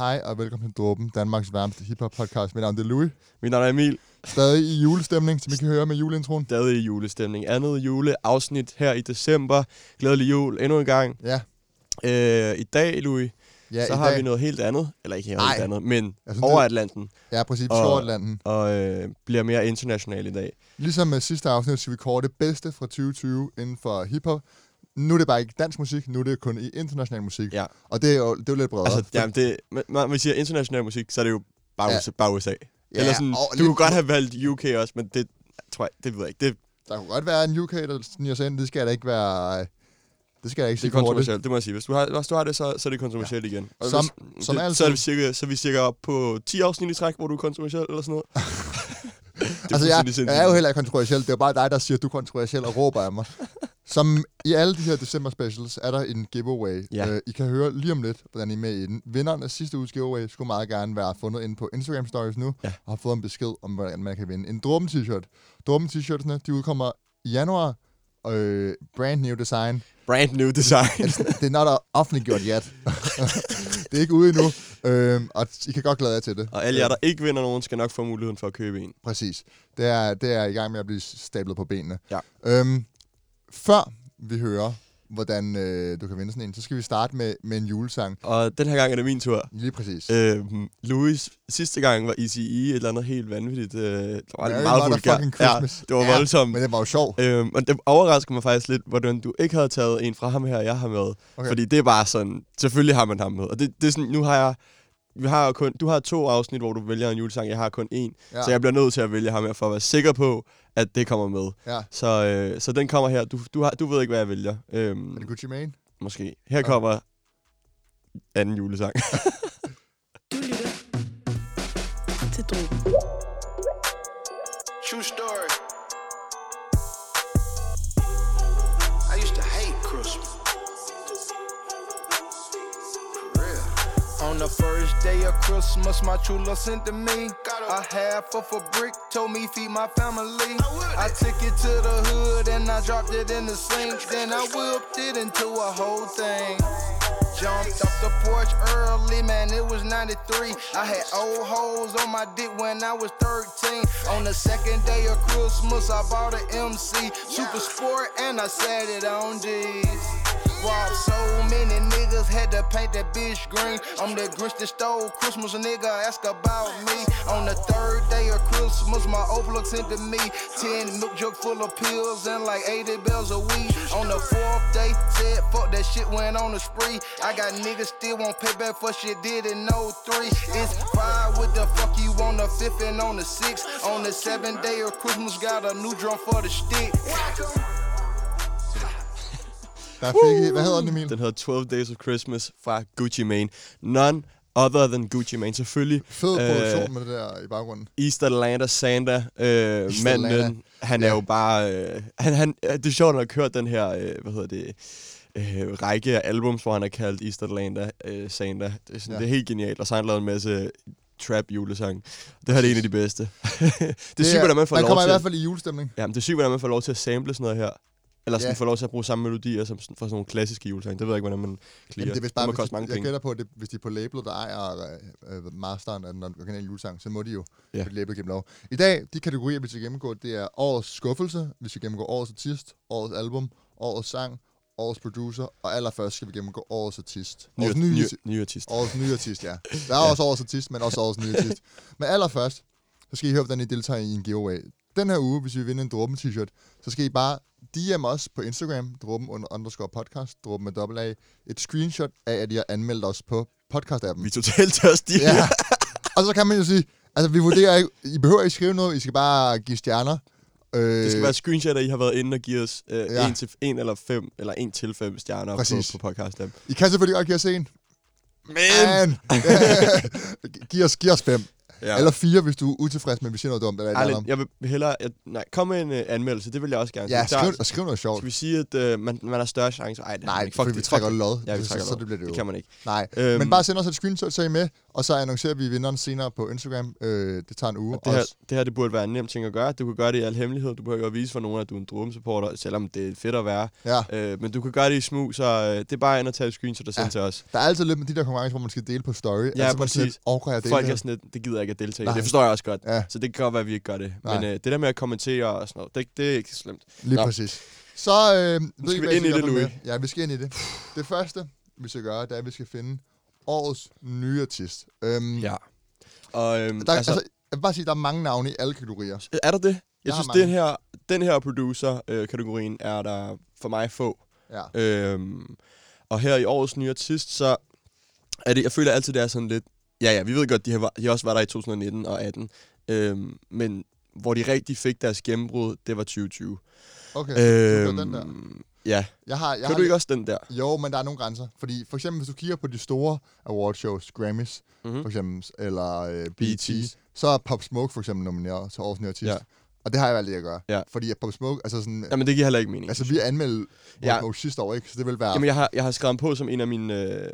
Hej og velkommen til Dråben, Danmarks varmeste hiphop podcast. Mit navn er Louis. Mit navn er Emil. Stadig i julestemning, som I kan høre med juleintroen. Stadig i julestemning. Andet juleafsnit her i december. Glædelig jul endnu en gang. Ja, Øh, I dag, Louis, ja så har dag. vi noget helt andet. Eller ikke helt andet, men Altså, over det- Atlanten. Ja, præcis. Og- Storatlanten. Og øh, bliver mere international i dag. Ligesom med sidste afsnit, skal vi kåre det bedste fra 2020 inden for hiphop. Nu er det bare ikke dansk musik, nu er det kun i international musik. Ja. Og det er jo, det er jo lidt bredere. Altså, jamen, det, man- når vi siger international musik, så er det jo bare, Ja. USA, bare USA. Ja, Eller sådan, og du lidt- kunne godt have valgt UK også, men det tror jeg, det ved jeg ikke. Det, Der kunne godt være en UK, der sniger sig ind. Det skal da ikke være... Det skal da ikke det er sige for hurtigt. kontroversielt, det må jeg sige. Hvis du har, hvis du har det, så, så er det kontroversielt ja. igen. Og Som- hvis, som det, altid. så, er vi cirka, så er vi cirka op på 10 afsnit i træk, hvor du er kontroversiel eller sådan noget. det er Altså, jeg, jeg er jo heller ikke kontroversiel. Det er bare dig, der siger, at du er kontroversiel og råber af mig. Som i alle de her december specials er der en giveaway. Ja. Øh, I kan høre lige om lidt, hvordan I er med i den. Vinderen af sidste uges giveaway skulle meget gerne være fundet inde på Instagram Stories nu, Ja. og har fået en besked om, hvordan man kan vinde en Dråben t-shirt. Dråben t-shirtsene, de udkommer i januar. Øh, brand new design. Brand new design. Det er not offentliggjort yet. det er ikke ude endnu. Øh, og I kan godt glæde jer til det. Og alle jer, der ikke vinder nogen, skal nok få muligheden for at købe en. Præcis. Det er, det er i gang med at blive stablet på benene. Ja. Øhm, før vi hører, hvordan øh, du kan vinde sådan en, så skal vi starte med, med en julesang. Og den her gang er det min tur. Lige præcis. Øhm, Louis, sidste gang var ECE et eller andet helt vanvittigt. Øh, det var Merry meget vulgært. motherfucking Christmas. Ja, det var Ja, voldsomt. Men det var jo sjov. Øhm, og det overrasker mig faktisk lidt, hvordan du ikke havde taget en fra ham her, jeg har med. Okay. Fordi det er bare sådan, selvfølgelig har man ham med. Og det, det er sådan, nu har jeg, vi har kun, du har to afsnit, hvor du vælger en julesang, jeg har kun en. Ja. Så jeg bliver nødt til at vælge ham her, for at være sikker på, at det kommer med. Ja. Så, øh, så den kommer her. Du, du, har, du ved ikke, hvad jeg vælger. Øhm, Er det Gucci Mane? måske. Her kommer anden julesang. Du lytter til Drogen. True story. On the first day of Christmas, my true love sent to me a half of a brick, told me feed my family. I took it to the hood and I dropped it in the sink. Then I whipped it into a whole thing. Jumped off the porch early, man, it was 93. I had old holes on my dick when I was 13. On the second day of Christmas, I bought an MC Super Sport and I sat it on G's. So many niggas, had to paint that bitch green. I'm the Grinch that stole Christmas, nigga ask about me. On the third day of Christmas, my old plug sent to me 10 milk jug full of pills and like 80 bells a week. On the fourth day, said fuck that shit, went on a spree. I got niggas still won't pay back for shit did in 03. It's five with the fuck you on the fifth and on the sixth. On the seventh day of Christmas, got a new drum for the stick. Der fik I, hvad hedder den, Emil? Den hedder 12 Days of Christmas fra Gucci Mane. None other than Gucci Mane. Selvfølgelig Fed øh, produktion med det der i baggrunden. East Atlanta Santa, øh, East manden, Atlanta. han Ja. er jo bare... Øh, han, han, det er sjovt, at han har kørt den her, øh, hvad hedder det, øh, række af albums, hvor han har kaldt East Atlanta øh, Santa. Det er, sådan, Ja. det er helt genialt, og så har han lavet en masse trap julesang. Det her er en af de bedste. det er sygt, hvordan man får Man lov kommer i til... hvert fald i julestemning. Ja, det er sygt, hvordan man får lov til at sample sådan noget her. Eller sådan Ja. ja. får lov til at bruge samme melodier som sådan- for sådan nogle klassiske julesange. Det ved jeg ikke, hvordan man clear. Jamen, det er vist bare, må hvis koste mange jeg penge. gætter på, at det, hvis de er på labelet, der ejer øh, øh, masteren af den originale julesang, så må de jo ja. Ja. på label gennem lov. I dag, de kategorier, vi skal gennemgå, det er årets skuffelse, vi skal gennemgå årets artist, årets album, årets sang, årets producer, og allerførst skal vi gennemgå årets artist. Ny, Årets ny, nye, ny, ny artist. årets nye artist, ja. Der er også årets artist, men også årets nye artist. Men allerførst, så skal I høre, hvordan I deltager i en giveaway. Den her uge, hvis vi vinder en Dråben t-shirt, så skal I bare DM os på Instagram, Dråben under underscore podcast, Dråben med dobbelt A, et screenshot af, at I har anmeldt os på podcast-appen. Vi er totalt tørstige. Ja. Og så kan man jo sige, altså vi vurderer ikke, I behøver ikke skrive noget, I skal bare give stjerner. Øh, Det skal være screenshot, at I har været inde og give os øh, Ja. ja. en, til, en eller fem, eller en til fem stjerner på, Præcis. på podcast app. I kan selvfølgelig godt give os en. Men! Men! giv, os, giv os fem. Ja. Eller fire, hvis du er utilfreds med, at vi siger noget dumt. Eller Ærligt, jeg vil hellere... Jeg, nej, kom med en uh, anmeldelse, det vil jeg også gerne. Ja, Så skriv, og skriv noget sjovt. Skal vi sige, at uh, man, man har større chance? Ej, det Nej, ikke. fordi Fuck vi det, trækker fuck det. lod. Ja, vi Så- trækker så lod. det bliver det jo. Det kan man ikke. Nej, Øhm. men bare send os et screenshot, så er I med. Og så annoncerer vi vinderen senere på Instagram. Øh, det tager en uge. Og det, her, Også- det her, det burde være en nem ting at gøre. Du kan gøre det i al hemmelighed. Du behøver ikke at vise for nogen, at du er en drømmesupporter, selvom det er fedt at være. Ja, Øh, men du kan gøre det i smug, så øh, det er bare ind og tage screenshot og sende Ja. til os. der er altid lidt med de der konkurrencer, hvor man skal dele på story. Ja, altså, sådan præcis. jeg dele Folk er sådan lidt, det gider jeg ikke at deltage. Nej. Det forstår jeg også godt. Ja, Så det kan godt være, at vi ikke gør det. Nej. Men øh, det der med at kommentere og sådan noget, det, det er ikke så slemt. lige Nå. præcis. Så øh, ved skal vi ind i det, Louis. Ja, vi skal ind i det. Det første, vi skal gøre, det er, at vi skal finde årets nye artist. Øhm, Ja. Og øhm, Der, altså, altså, jeg vil bare sige, at der er mange navne i alle kategorier. er der det? Jeg Der er synes, den her, den her producer-kategorien er der for mig få. Ja. Øhm, og her i årets nye artist, så er det, jeg føler altid, det er sådan lidt... Ja, ja, vi ved godt, de har, de har også var der i 2019 og 18. Øhm, men hvor de rigtig fik deres gennembrud, det var 2020. Okay, øh, Øhm, den der. Ja, Jeg har, jeg kan har du ikke også den der? Jo, men der er nogle grænser. Fordi for eksempel, hvis du kigger på de store awardshows, Grammys Mm-hmm. for eksempel, eller øh, BET, BET's. så er Pop Smoke for eksempel nomineret til årets nye artist. Ja. Og det har jeg valgt at gøre. Ja. Fordi at Pop Smoke, altså sådan... Jamen, det giver heller ikke mening. Altså, vi anmeldte Ja. Smoke sidste år, ikke? Så det vil være... Jamen, jeg har, jeg har skrevet ham på som en af mine, øh,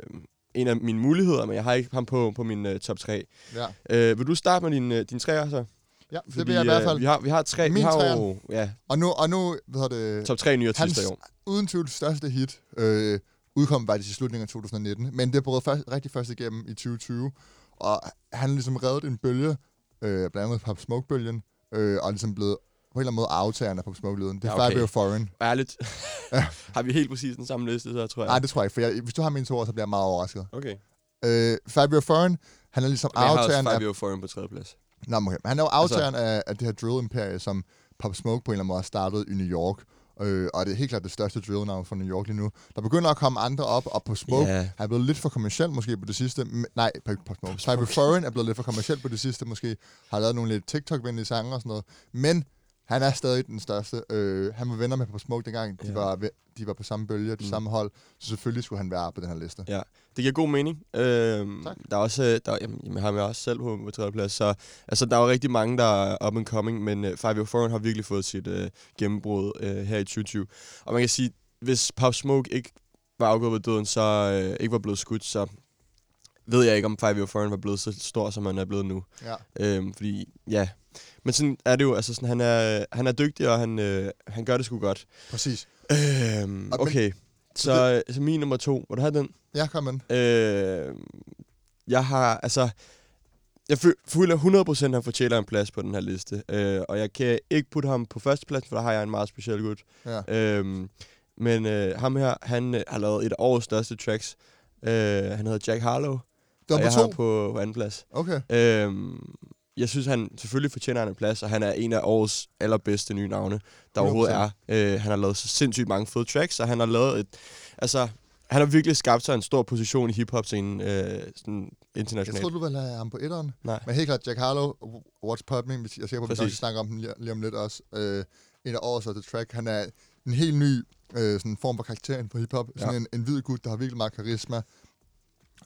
en af mine muligheder, men jeg har ikke ham på, på min øh, top 3. ja. Øh, vil du starte med din, øh, din træer så? Ja, det vil jeg i hvert øh, fald. vi har, vi har tre, vi Min har treer. jo ja, Og nu, og nu hvad hedder det, top 3 nye artister Hans- i år. uden tvivl største hit øh, udkom faktisk i slutningen af 2019, men det brød først, rigtig først igennem i 2020, og han har ligesom reddet en bølge, øh, blandt andet Pop Smoke-bølgen, øh, og ligesom blevet på en eller anden måde aftageren af Pop Smoke-lyden. Det er Ja, okay. Foreign. Ærligt. har vi helt præcis den samme liste, så tror jeg. Nej, det tror jeg ikke, for jeg, hvis du har mine to ord, så bliver jeg meget overrasket. Okay. Øh, Fabio Foreign, han er ligesom har aftageren af... Fabio Foreign på tredje plads. Nå, okay. Han er jo aftageren altså, af, af det her drill-imperie, som Pop Smoke på en eller anden måde har startet i New York. Øh, og det er helt klart det største drill-navn fra New York lige nu. Der begynder at komme andre op, og Pop Smoke. Han er blevet lidt for kommersiel måske på det sidste. Nej, på, på Smoke. Cyber. Foreign er blevet lidt for kommerciel på det sidste måske. Har lavet nogle lidt TikTok-venlige sange og sådan noget. Men han er stadig den største. Øh, han var venner med på Smoke dengang. De, Ja. var, de var på samme bølge, de Mm. samme hold. Så selvfølgelig skulle han være på den her liste. Ja, det giver god mening. Øhm, Tak. der er også, øh, der, jamen, jamen, har jeg også selv på, på tredje plads, så altså, der er jo rigtig mange, der er up and coming, men uh, Fabio Foreign har virkelig fået sit uh, gennembrud uh, her i 2020. Og man kan sige, hvis Pop Smoke ikke var afgået ved døden, så uh, ikke var blevet skudt, så ved jeg ikke, om Fabio Foreign var blevet så stor, som han er blevet nu. Ja. Øhm, fordi, ja. Men sådan er det jo, altså sådan, han er, han er dygtig, og han, øh, han gør det sgu godt. Præcis. Øhm, okay, så, så min nummer to, vil du have den? Ja, kom ind. Øh, jeg har, altså... Jeg fø- føler 100% at han fortjener en plads på den her liste. Øh, og jeg kan ikke putte ham på førstepladsen, for der har jeg en meget speciel gut. Ja. Øh, men øh, ham her, han øh, har lavet et årets største tracks. Øh, han hedder Jack Harlow. Det var på to. på, på anden plads. Okay. Øh, jeg synes, han selvfølgelig fortjener en plads, og han er en af årets allerbedste nye navne, der overhovedet er. Øh, han har lavet så sindssygt mange fede tracks, og han har lavet et... Altså, han har virkelig skabt sig en stor position i hiphop-scenen øh, sådan Jeg internationalt. troede, du ville have ham på etteren. Nej. Men helt klart, Jack Harlow, What's Popping, hvis- jeg ser på, at vi nok Præcis. skal snakke om den lige, lige om lidt også. Øh, en af årets The Track. Han er en helt ny øh, sådan form for karakter inden for hiphop. Sådan Ja. en, en hvid gut, der har virkelig meget karisma.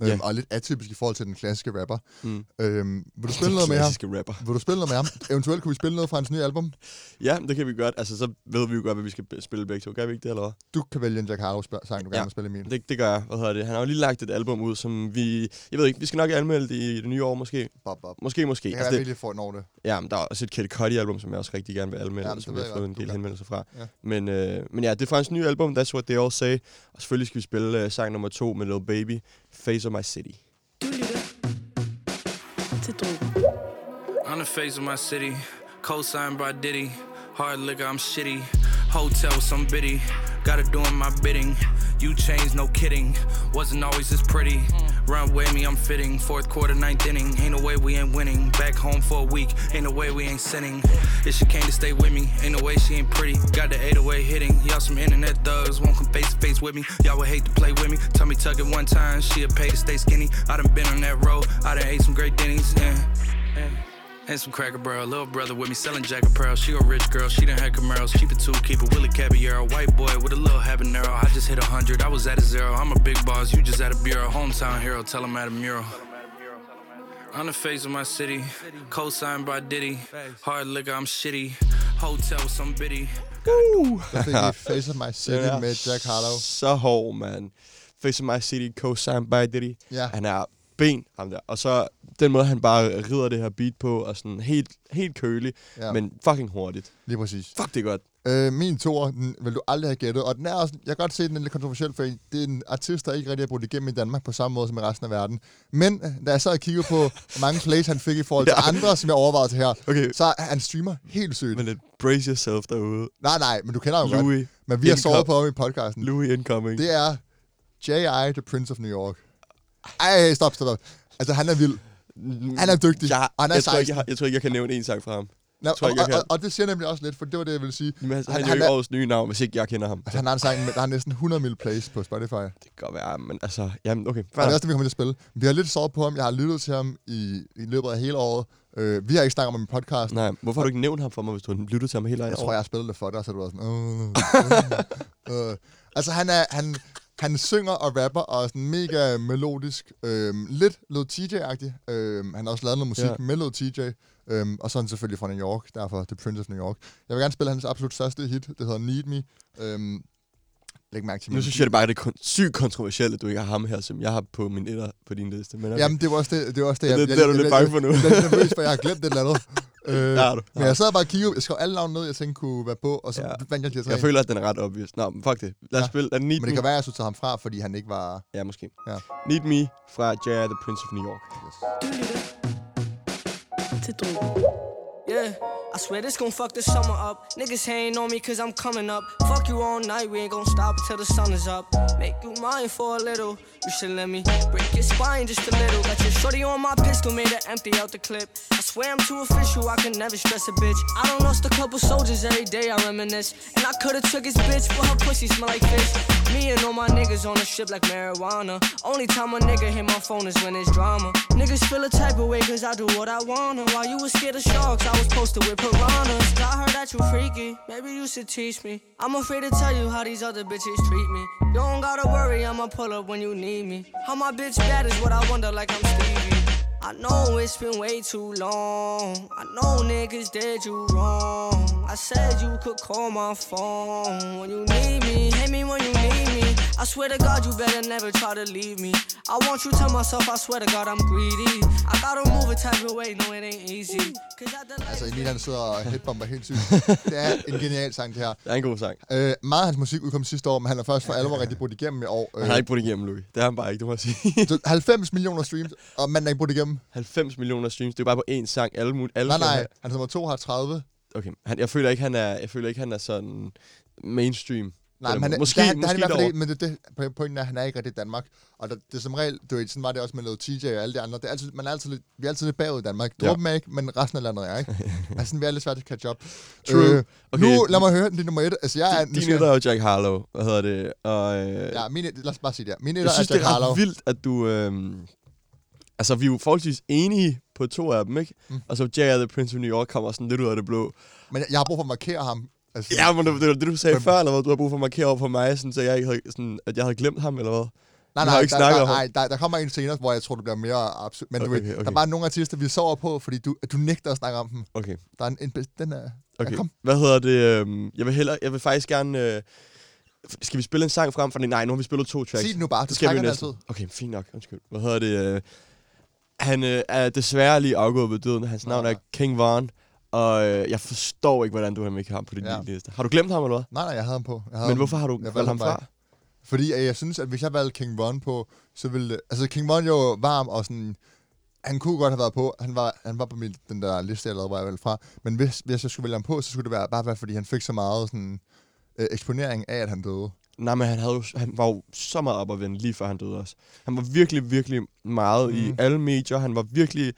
Ja. Øhm, og lidt atypisk i forhold til den klassiske rapper. Mm. Øhm, vil du spille noget med ham? Rapper. Vil du spille noget med ham? Eventuelt kunne vi spille noget fra hans nye album. Ja, det kan vi godt. Altså, så ved vi jo godt, hvad vi skal spille begge to. Gør vi ikke det, eller hvad? Du kan vælge en Jack Harlow-sang, du Ja. gerne vil spille i min. Det, det gør jeg. Hvad hedder det? Han har jo lige lagt et album ud, som vi... Jeg ved ikke, vi skal nok anmelde det i det nye år, måske. Bob, bob. Måske, måske. Det kan Altså, være det, virkelig få når det. ja, men der er også et Kid Cudi-album, som jeg også rigtig gerne vil anmelde, Ja, ja, men som jeg har fået en del kan. henvendelser fra. Ja. Men, øh, men ja, det er fra hans nye album, That's What They All Say. Og selvfølgelig skal vi spille øh, sang nummer to med Lil Baby, Face of My City. On the face of my city, co-signed by Diddy. Hard liquor, I'm shitty. Hotel, some biddy. Gotta doing my bidding. You changed, no kidding. Wasn't always this pretty. Run with me, I'm fitting. Fourth quarter, ninth inning. Ain't no way we ain't winning. Back home for a week. Ain't no way we ain't sinning. If she came to stay with me, ain't no way she ain't pretty. Got the 808 hitting. Y'all some internet thugs. Won't come face to face with me. Y'all would hate to play with me. Tell me tuck it one time. She'll pay to stay skinny. I done been on that road. I done ate some great Denny's. Yeah. And some cracker barrel, little brother with me selling jack apparel. She a rich girl, she done had Camaros. Keep it two, keep it Willie Caballero. White boy with a little habanero. I just hit a hundred, I was at a zero. I'm a big boss, you just at a bureau. Hometown hero, tell him at a mural. On the face of my city, co-signed by Diddy. Hard liquor, I'm shitty. Hotel, some biddy. Der fik vi Face of My City med Jack Harlow. Så hård, man. Face of My City, co-signed by Diddy. Ja. Han er ben, ham der. Og så den måde, han bare rider det her beat på, og sådan helt, helt kølig, Ja, men fucking hurtigt. lige præcis. Fuck, det er godt. Øh, min toer, den vil du aldrig have gættet, og den er også, jeg kan godt se, den er lidt kontroversiel, for det er en artist, der ikke rigtig har brugt igennem i Danmark på samme måde som i resten af verden. Men da jeg så og kiggede på, hvor mange plays han fik i forhold til Ja. andre, som jeg overvejede til her, Okay, så er han streamer helt sygt. men brace yourself derude. Nej, nej, men du kender ham godt. Louis, Men vi har sovet på ham i podcasten. Louis incoming. Det er J.I., The Prince of New York. Ej, stop, stop, stop. Altså, han er vild. Han er dygtig. Ja, og han er jeg, tror ikke, 16. jeg, har- jeg tror ikke, jeg kan nævne en sang fra ham. Nå, tror og, ikke, jeg og, og, og, det siger nemlig også lidt, for det var det, jeg ville sige. Men altså, Han- han, er jo årets nye navn, hvis ikke jeg kender ham. Altså, han har en sang, med- der har næsten 100 mil plays på Spotify. Det kan godt være, men altså... Jamen, okay. Og det er Fair. også det, vi kommer til at spille. Vi har lidt sovet på ham. Jeg har lyttet til ham i, i løbet af hele året. Øh, vi har ikke snakket om ham i podcast. Nej, hvorfor har du ikke nævnt ham for mig, hvis du har lyttet til ham hele Jeg vejen tror, jeg har spillet det for dig, så du været sådan... Øh, øh. Altså, han, er, han, han synger og rapper og er sådan mega melodisk. Øh, lidt Lil TJ-agtig. Øh, han har også lavet noget musik Ja. med Lil TJ. Øh, og så er han selvfølgelig fra New York, derfor The Prince of New York. Jeg vil gerne spille hans absolut største hit. Det hedder Need Me. Øh, læg mærke til Nu synes jeg det bare, det er kon- sygt kontroversielt, at du ikke har ham her, som jeg har på min etter på din liste. Men okay. Jamen, det var også det, det, var også det, det, jeg, det, det er du lidt bange for nu. Jeg er nervøs, for jeg har glemt det eller andet. Øh, Der er du. Men jeg sad bare og kiggede, jeg skrev alle navne ned, jeg tænkte kunne være på, og så Ja. vandt jeg de her tre. Jeg føler, at den er ret obvious. Nå, men fuck det. Lad os Ja. spille. Lad Need Men det kan være, at jeg skulle tage ham fra, fordi han ikke var... Ja, måske. Ja. Need Me fra J.I. The Prince of New York. Du lytter til Drogen. Yeah, I swear this gon' fuck the summer up. Niggas hating on me cause I'm coming up. Fuck you all night, we ain't gon' stop until the sun is up. Make you mine for a little. You should let me break your spine just a little. Got your shorty on my pistol, made her empty out the clip. I swear I'm too official, I can never stress a bitch. I don't lost a couple soldiers every day, I reminisce. And I could've took his bitch, but her pussy smell like fish. Me and all my niggas on the ship like marijuana. Only time a nigga hit my phone is when it's drama. Niggas feel a type of way cause I do what I wanna. While you was scared of sharks, I was posted with piranhas. I heard that you freaky, maybe you should teach me. I'm afraid to tell you how these other bitches treat me. You don't gotta worry, I'ma pull up when you need me. How my bitch bad is what I wonder like I'm Stevie. I know it's been way too long. I know niggas did you wrong. I said you could call my phone when you need me. Hit me when you. I swear to God, you better never try to leave me. I want you to myself, I swear to God, I'm greedy. I gotta move a type of way, no, it ain't easy. Altså, Emil, han sidder og headbomber helt sygt. Det er en genial sang, det her. Det er en god sang. Øh, meget af hans musik udkom sidste år, men han har først for alvor rigtig brudt igennem i år. Han har ikke brugt igennem, Louis. Det har han bare ikke, det må jeg sige. Så 90 millioner streams, og man er ikke brudt igennem. 90 millioner streams. Det er bare på én sang. Alle, mul- alle Nej, nej. Han nummer 2 har 30. Okay, han, jeg føler ikke, han er, jeg føler ikke, han er sådan mainstream. Nej, men han, er, Måske- måske, han, måske han er i hvert fald derovre. ikke, men det, det, pointen er, at han er ikke rigtig i Danmark. Og der, det er som regel, du ved, sådan var det også med noget TJ og alle de andre. Det er altid, man er altid lidt, vi er altid lidt bagud i Danmark. Ja. Dråben er ikke, men resten af landet er, ikke? altså, sådan, vi er lidt svært at catch up. True. Øh, Okay. Nu, lad mig høre din nummer et. Altså, jeg er... Din etter er jo Jack Harlow. Hvad hedder det? Og, øh, Ja, min, lad os bare sige det her. Min jeg etter synes, er det Jack er Harlow. ret vildt, at du... Øh, altså, vi er jo forholdsvis enige på to af dem, ikke? Mm. Og så Jack the Prince of New York kommer sådan lidt ud af det blå. Men jeg har brug for at markere ham. Altså, Ja, men det, det var det, du sagde Hvem? før, eller hvad? Du har brug for at markere over for mig, sådan, så jeg ikke havde, sådan, at jeg havde glemt ham, eller hvad? Nej, nej, ikke der, der, nej der, der kommer en senere, hvor jeg tror, du bliver mere absurd. Men okay, du ved, okay. der er bare nogle artister, vi sover på, fordi du, du nægter at snakke om dem. Okay. Der er en, en den er... Okay. Ja, kom. Hvad hedder det? øhm, Jeg vil, hellere, jeg vil faktisk gerne... Øh, skal vi spille en sang frem for det? Nej, nu har vi spillet to tracks. Sig det nu bare, du Det skal vi næsten. altid. Okay, fint nok. Undskyld. Hvad hedder det? Øh, han øh, er desværre lige afgået ved døden. Hans navn Nå. er King Von. Og øh, jeg forstår ikke, hvordan du har ikke ham på din Ja. liste. Har du glemt ham, eller hvad? Nej, nej, jeg havde ham på. Jeg havde Men ham, hvorfor har du jeg valgt ham ham bare fra? Fordi at jeg synes, at hvis jeg valgte King Von på, så ville det... Altså, King Von jo varm og sådan... Han kunne godt have været på. Han var, han var på min, den der liste, jeg lavede, hvor jeg valgte fra. Men hvis, hvis jeg skulle vælge ham på, så skulle det være, bare være, fordi han fik så meget sådan, øh, eksponering af, at han døde. Nej, men han, havde jo, han var jo så meget op at vende, lige før han døde også. Han var virkelig, virkelig meget mm. i alle medier. Han var virkelig...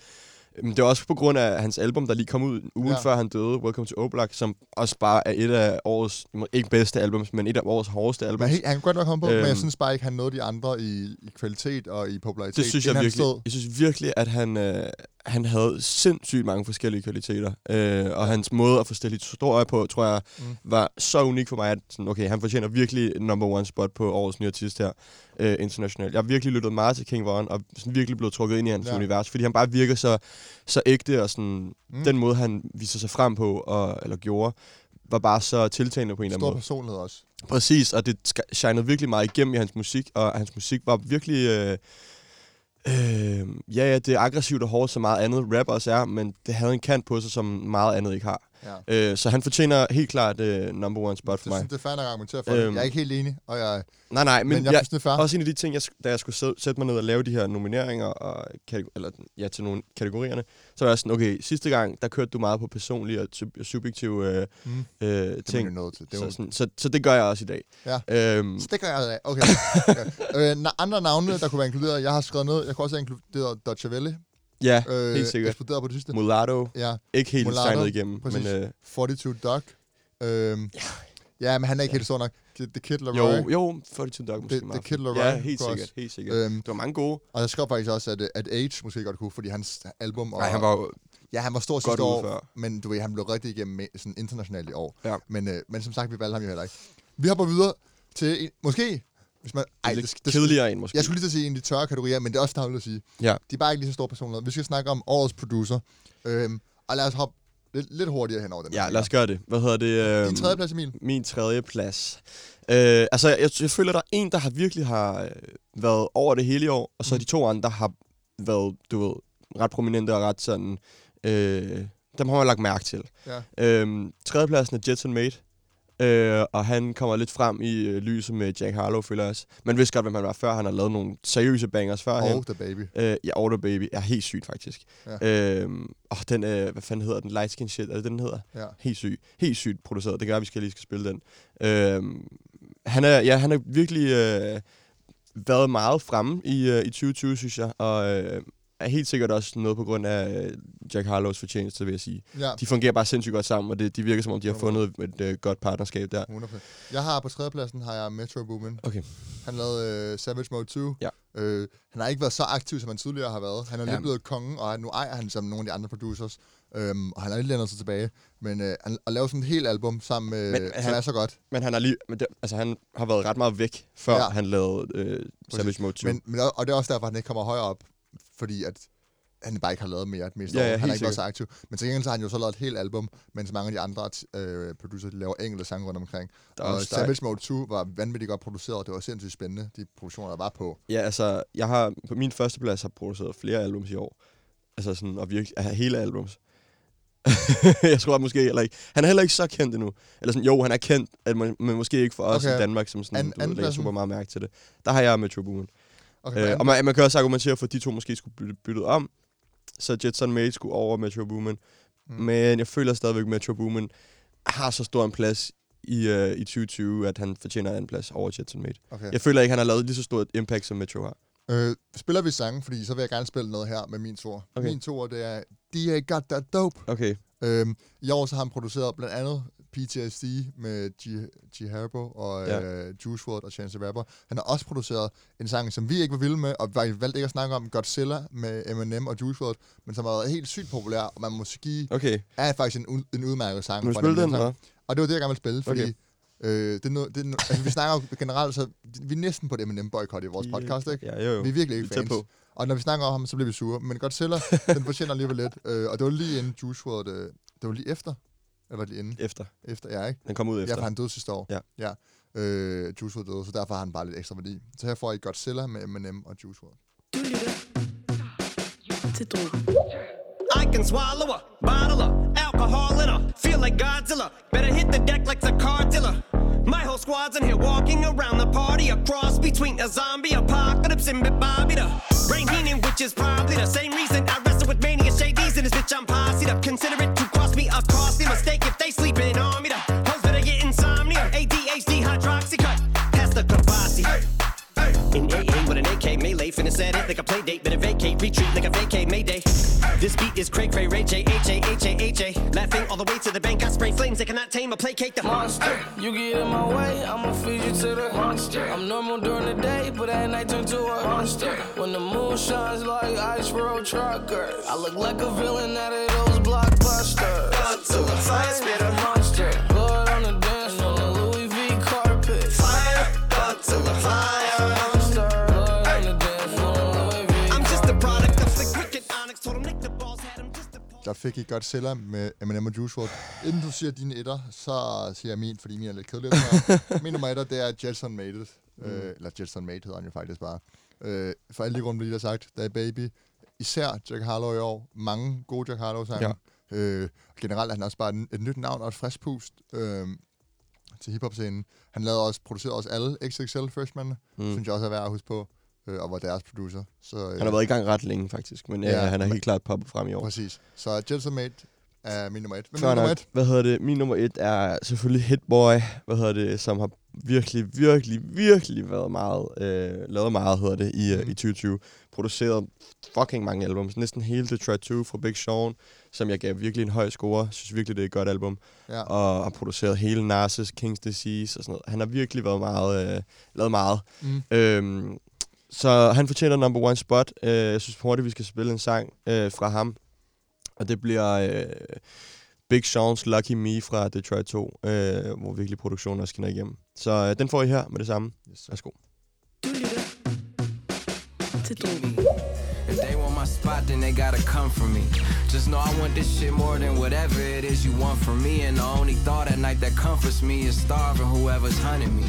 Men det var også på grund af hans album, der lige kom ud ugen Ja. før han døde, Welcome to Oblak, som også bare er et af årets, ikke bedste albums, men et af årets hårdeste albums. Men han kunne godt nok komme på, øhm, men jeg Øhm. synes bare ikke, han nåede de andre i, i kvalitet og i popularitet. Det synes jeg virkelig. stod. Jeg synes virkelig, at han, øh, han havde sindssygt mange forskellige kvaliteter. Øh, og hans måde at forstille historier på, tror jeg, mm. var så unik for mig, at sådan, okay, han fortjener virkelig number one spot på årets nye artist her øh, internationalt. Jeg har virkelig lyttet meget til King Von, og sådan virkelig blevet trukket ind i hans Ja. univers, fordi han bare virker så, så ægte, og sådan, Mm. den måde, han viser sig frem på, og, eller gjorde, var bare så tiltalende på en eller anden Stor måde. personlighed også. Præcis, og det shinede virkelig meget igennem i hans musik, og hans musik var virkelig... Øh, Øh, ja, ja, det er aggressivt og hårdt, som meget andet rap også er, men det havde en kant på sig, som meget andet ikke har. Ja. Øh, så han fortjener helt klart øh, number one spot for Det, mig. synes, det er fair nok at argumentere for. Øhm. Øhm. Jeg er ikke helt enig, og jeg, Nej, nej, men, men, jeg jeg, synes, det er fair. også en af de ting, jeg, da jeg skulle sæt- sætte mig ned og lave de her nomineringer og eller, ja, til nogle kategorierne, så var jeg sådan, okay, sidste gang, der kørte du meget på personlige og sub- subjektive øh, Mm. øh, Det er ting. jo nødt til. Det er så, sådan, så, så det gør jeg også i dag. Ja. Øhm, så det gør jeg af. Okay. ja. øh, andre navne, der kunne være inkluderet, jeg har skrevet ned, jeg kunne også have inkluderet Dodge Valley. Ja, Øh, helt sikkert. Eksploderet på det sidste. Mulatto, Ja, ikke helt Mulatto, signet igennem, præcis. men øh, 42 Duck. Øhm, ja. ja, men han er ikke helt stor nok. The The Kid Laroi. jo, jo, 42 Dog måske Det- meget det Kid. Laroi Ja, helt sikkert, også- helt sikkert. Øhm, Det var mange gode. og jeg skrev faktisk også, at, at Age måske godt kunne, fordi hans album... Nej, han var ja, han var stor godt sidste år, før. men du ved, han blev rigtig igennem sådan internationalt i år. Ja. Men, øh, men som sagt, vi valgte ham jo heller ikke. Vi hopper videre til, en, måske, hvis man... Ej, det, det, kedeligere end måske. jeg skulle lige til at sige en af de tørre kategorier, men det er også dagligt at sige. Ja. De er bare ikke lige så store personligheder. Vi skal snakke om årets producer. Øhm, og lad os hoppe lidt, lidt hurtigere hen over den. Ja, lad os gøre det. Hvad hedder det? Øh, Din tredje plads, Emil. Min tredje plads. Øh, altså, jeg, jeg føler, der er en, der har virkelig har øh, været over det hele i år, og så Mm. de to andre, der har været, du ved, ret prominente og ret sådan... Øh, dem har man lagt mærke til. Ja. Øhm, tredjepladsen er Jetson Mate. Øh, og han kommer lidt frem i øh, lyset med Jack Harlow, føler jeg også. Man vidste godt, hvem han var før. Han har lavet nogle seriøse bangers før. Og The Baby. Øh, ja, Order Baby er helt sygt, faktisk. Ja. Øhm, og den, øh, hvad fanden hedder den? Light Skin Shit, er det den, hedder? Ja. Helt syg. Helt sygt produceret. Det gør, at vi skal lige skal spille den. Øhm, han er, ja, han har virkelig øh, været meget fremme i, øh, i 2020, synes jeg. Og øh, er helt sikkert også noget på grund af øh, Jack Harlows fortjeneste, vil jeg sige. Ja. De fungerer bare sindssygt godt sammen, og det, de virker som om, de har 100%. fundet et øh, godt partnerskab der. 100%. Jeg har på tredjepladsen har jeg Metro Boomin. Okay. Han lavede øh, Savage Mode 2. Ja. Øh, han har ikke været så aktiv, som han tidligere har været. Han er Ja. lidt blevet kongen, og nu ejer han som nogle af de andre producers. Øhm, og han har lidt lænet sig tilbage. Men øh, han, at lave sådan et helt album sammen med, Men han- er så godt. Men han har, lige, men det, altså, han har været ret meget væk, før ja. han lavede øh, Savage Mode 2. Men, men, og det er også derfor, at han ikke kommer højere op. Fordi at han bare ikke har lavet mere et meste Ja, år. ja, Han har ikke været så aktiv. Men til gengæld så har han jo så lavet et helt album, mens mange af de andre øh, producer de laver enkelte sange rundt omkring. Der er og Savage Mode 2 var vanvittigt godt produceret. Det var sindssygt spændende, de produktioner, der var på. Ja, altså, jeg har på min første plads har produceret flere albums i år. Altså sådan, og virkelig, altså, hele albums. jeg tror måske heller ikke. Han er heller ikke så kendt endnu. Eller sådan, jo, han er kendt, men måske ikke for os Okay. i Danmark, som sådan, An- du ved, super meget mærke til det. Der har jeg Metro Boomin. Okay, Øh, og man, man, kan også argumentere for, at de to måske skulle bytte, byttet om, så Jetson Mate skulle over Metro Boomin. Mm. Men jeg føler stadigvæk, at Metro Boomin har så stor en plads i, uh, i 2020, at han fortjener en plads over Jetson Mate. okay. Jeg føler ikke, han har lavet lige så stort impact, som Metro har. Øh, spiller vi sange, fordi så vil jeg gerne spille noget her med min tur. Okay. Min tur, det er DA Got That Dope. Okay. Øhm, I år så har han produceret blandt andet PTSD med G, G Herbo og Ja. øh, Juice WRLD og Chance the Rapper. Han har også produceret en sang, som vi ikke var vilde med, og vi valgte ikke at snakke om Godzilla med Eminem og Juice WRLD, men som har været helt sygt populær, og man må sige, Okay. er faktisk en, en udmærket sang. Må du spille den, eller? Og det var det, jeg gerne ville spille, fordi Okay. øh, det er noget, det er no, altså, vi snakker jo generelt, så vi er næsten på et Eminem-boykot i vores podcast, ikke? Ja, jo, jo. Vi er virkelig ikke fans. på. Og når vi snakker om ham, så bliver vi sure. Men Godzilla, den fortjener alligevel lidt. Øh, og det var lige inden Juice WRLD, øh, det var lige efter. Eller var det lige inden? Efter. Efter, ja, ikke? Den kom ud Ja, efter. for han døde sidste år. Ja. ja. Øh, Juice WRLD døde, så derfor har han bare lidt ekstra værdi. Så her får I Godzilla med Eminem og Juice WRLD. Du lytter til Drogen. I can swallow a bottle of alcohol in her. Feel like Godzilla. Better hit the deck like the car dealer. My whole squad's in here walking around the party. A cross between a zombie apocalypse and Bobby the Heenan, which is probably the same reason I wrestle with mania shades in this bitch. I'm posse up. Consider it to cost me a costly mistake if they sleeping on me. The hoes better get insomnia. ADHD hydroxy cut. Pass the Kavasi. In AA with an AK melee, finna set it like a play date. Better vacate, retreat like a vacate Mayday. This beat is cray cray, Ray J, H A, H A, H A. Laughing all the way to the bank. I spray flames that cannot tame or placate the monster. You get in my way, I'ma feed you to the monster. I'm normal during the day, but at night turn to a monster. When the moon shines like ice road truckers, I look like a villain out of those blockbusters. to the fire, spit a monster. Der fik I Godzilla med Eminem og Juice WRLD. Inden du siger dine etter, så siger jeg min, fordi min er lidt kedelig. min nummer etter, det er Jetson Made It. Mm. Øh, eller Jetson Made hedder han jo faktisk bare. Øh, for alle de grunde, vi lige har sagt, der er Baby, især Jack Harlow i år, mange gode Jack Harlow-sange. Ja. Øh, generelt er han også bare et, et nyt navn og et frisk pust øh, til hiphop-scenen. Han lavede også, producerede også alle XXL Freshman, mm. Mm. synes jeg også er værd at huske på, øh, og var deres producer. Så, øh, Han har været i gang ret længe, faktisk. Men ja, Ja, han er helt klart poppet frem i år. Præcis. Så Gentlemate er min nummer et. Hvem er nummer et? Hvad hedder det? Min nummer et er selvfølgelig Hitboy, hvad hedder det, som har virkelig, virkelig, virkelig været meget, øh, lavet meget, hedder det, i, Mhm. mm. i 2020. Produceret fucking mange albums. Næsten hele Detroit 2 fra Big Sean, som jeg gav virkelig en høj score. Synes virkelig, det er et godt album. Ja. Og har produceret hele Narcissus, King's Disease og sådan noget. Han har virkelig været meget, øh, lavet meget. Mm. Øhm, så han fortjener number one spot. Øh, jeg synes hurtigt, vi skal spille en sang øh, fra ham. Og det bliver øh, Big Sean's Lucky Me fra Detroit 2, øh, hvor virkelig produktionen også skinner igennem. Så øh, den får I her med det samme. Yes, Værsgo. Du lytter til Drogen. If they want my spot, then they gotta come for me. Just know I want this shit more than whatever it is you want from me. And the only thought at night that comforts me is starving whoever's hunting me.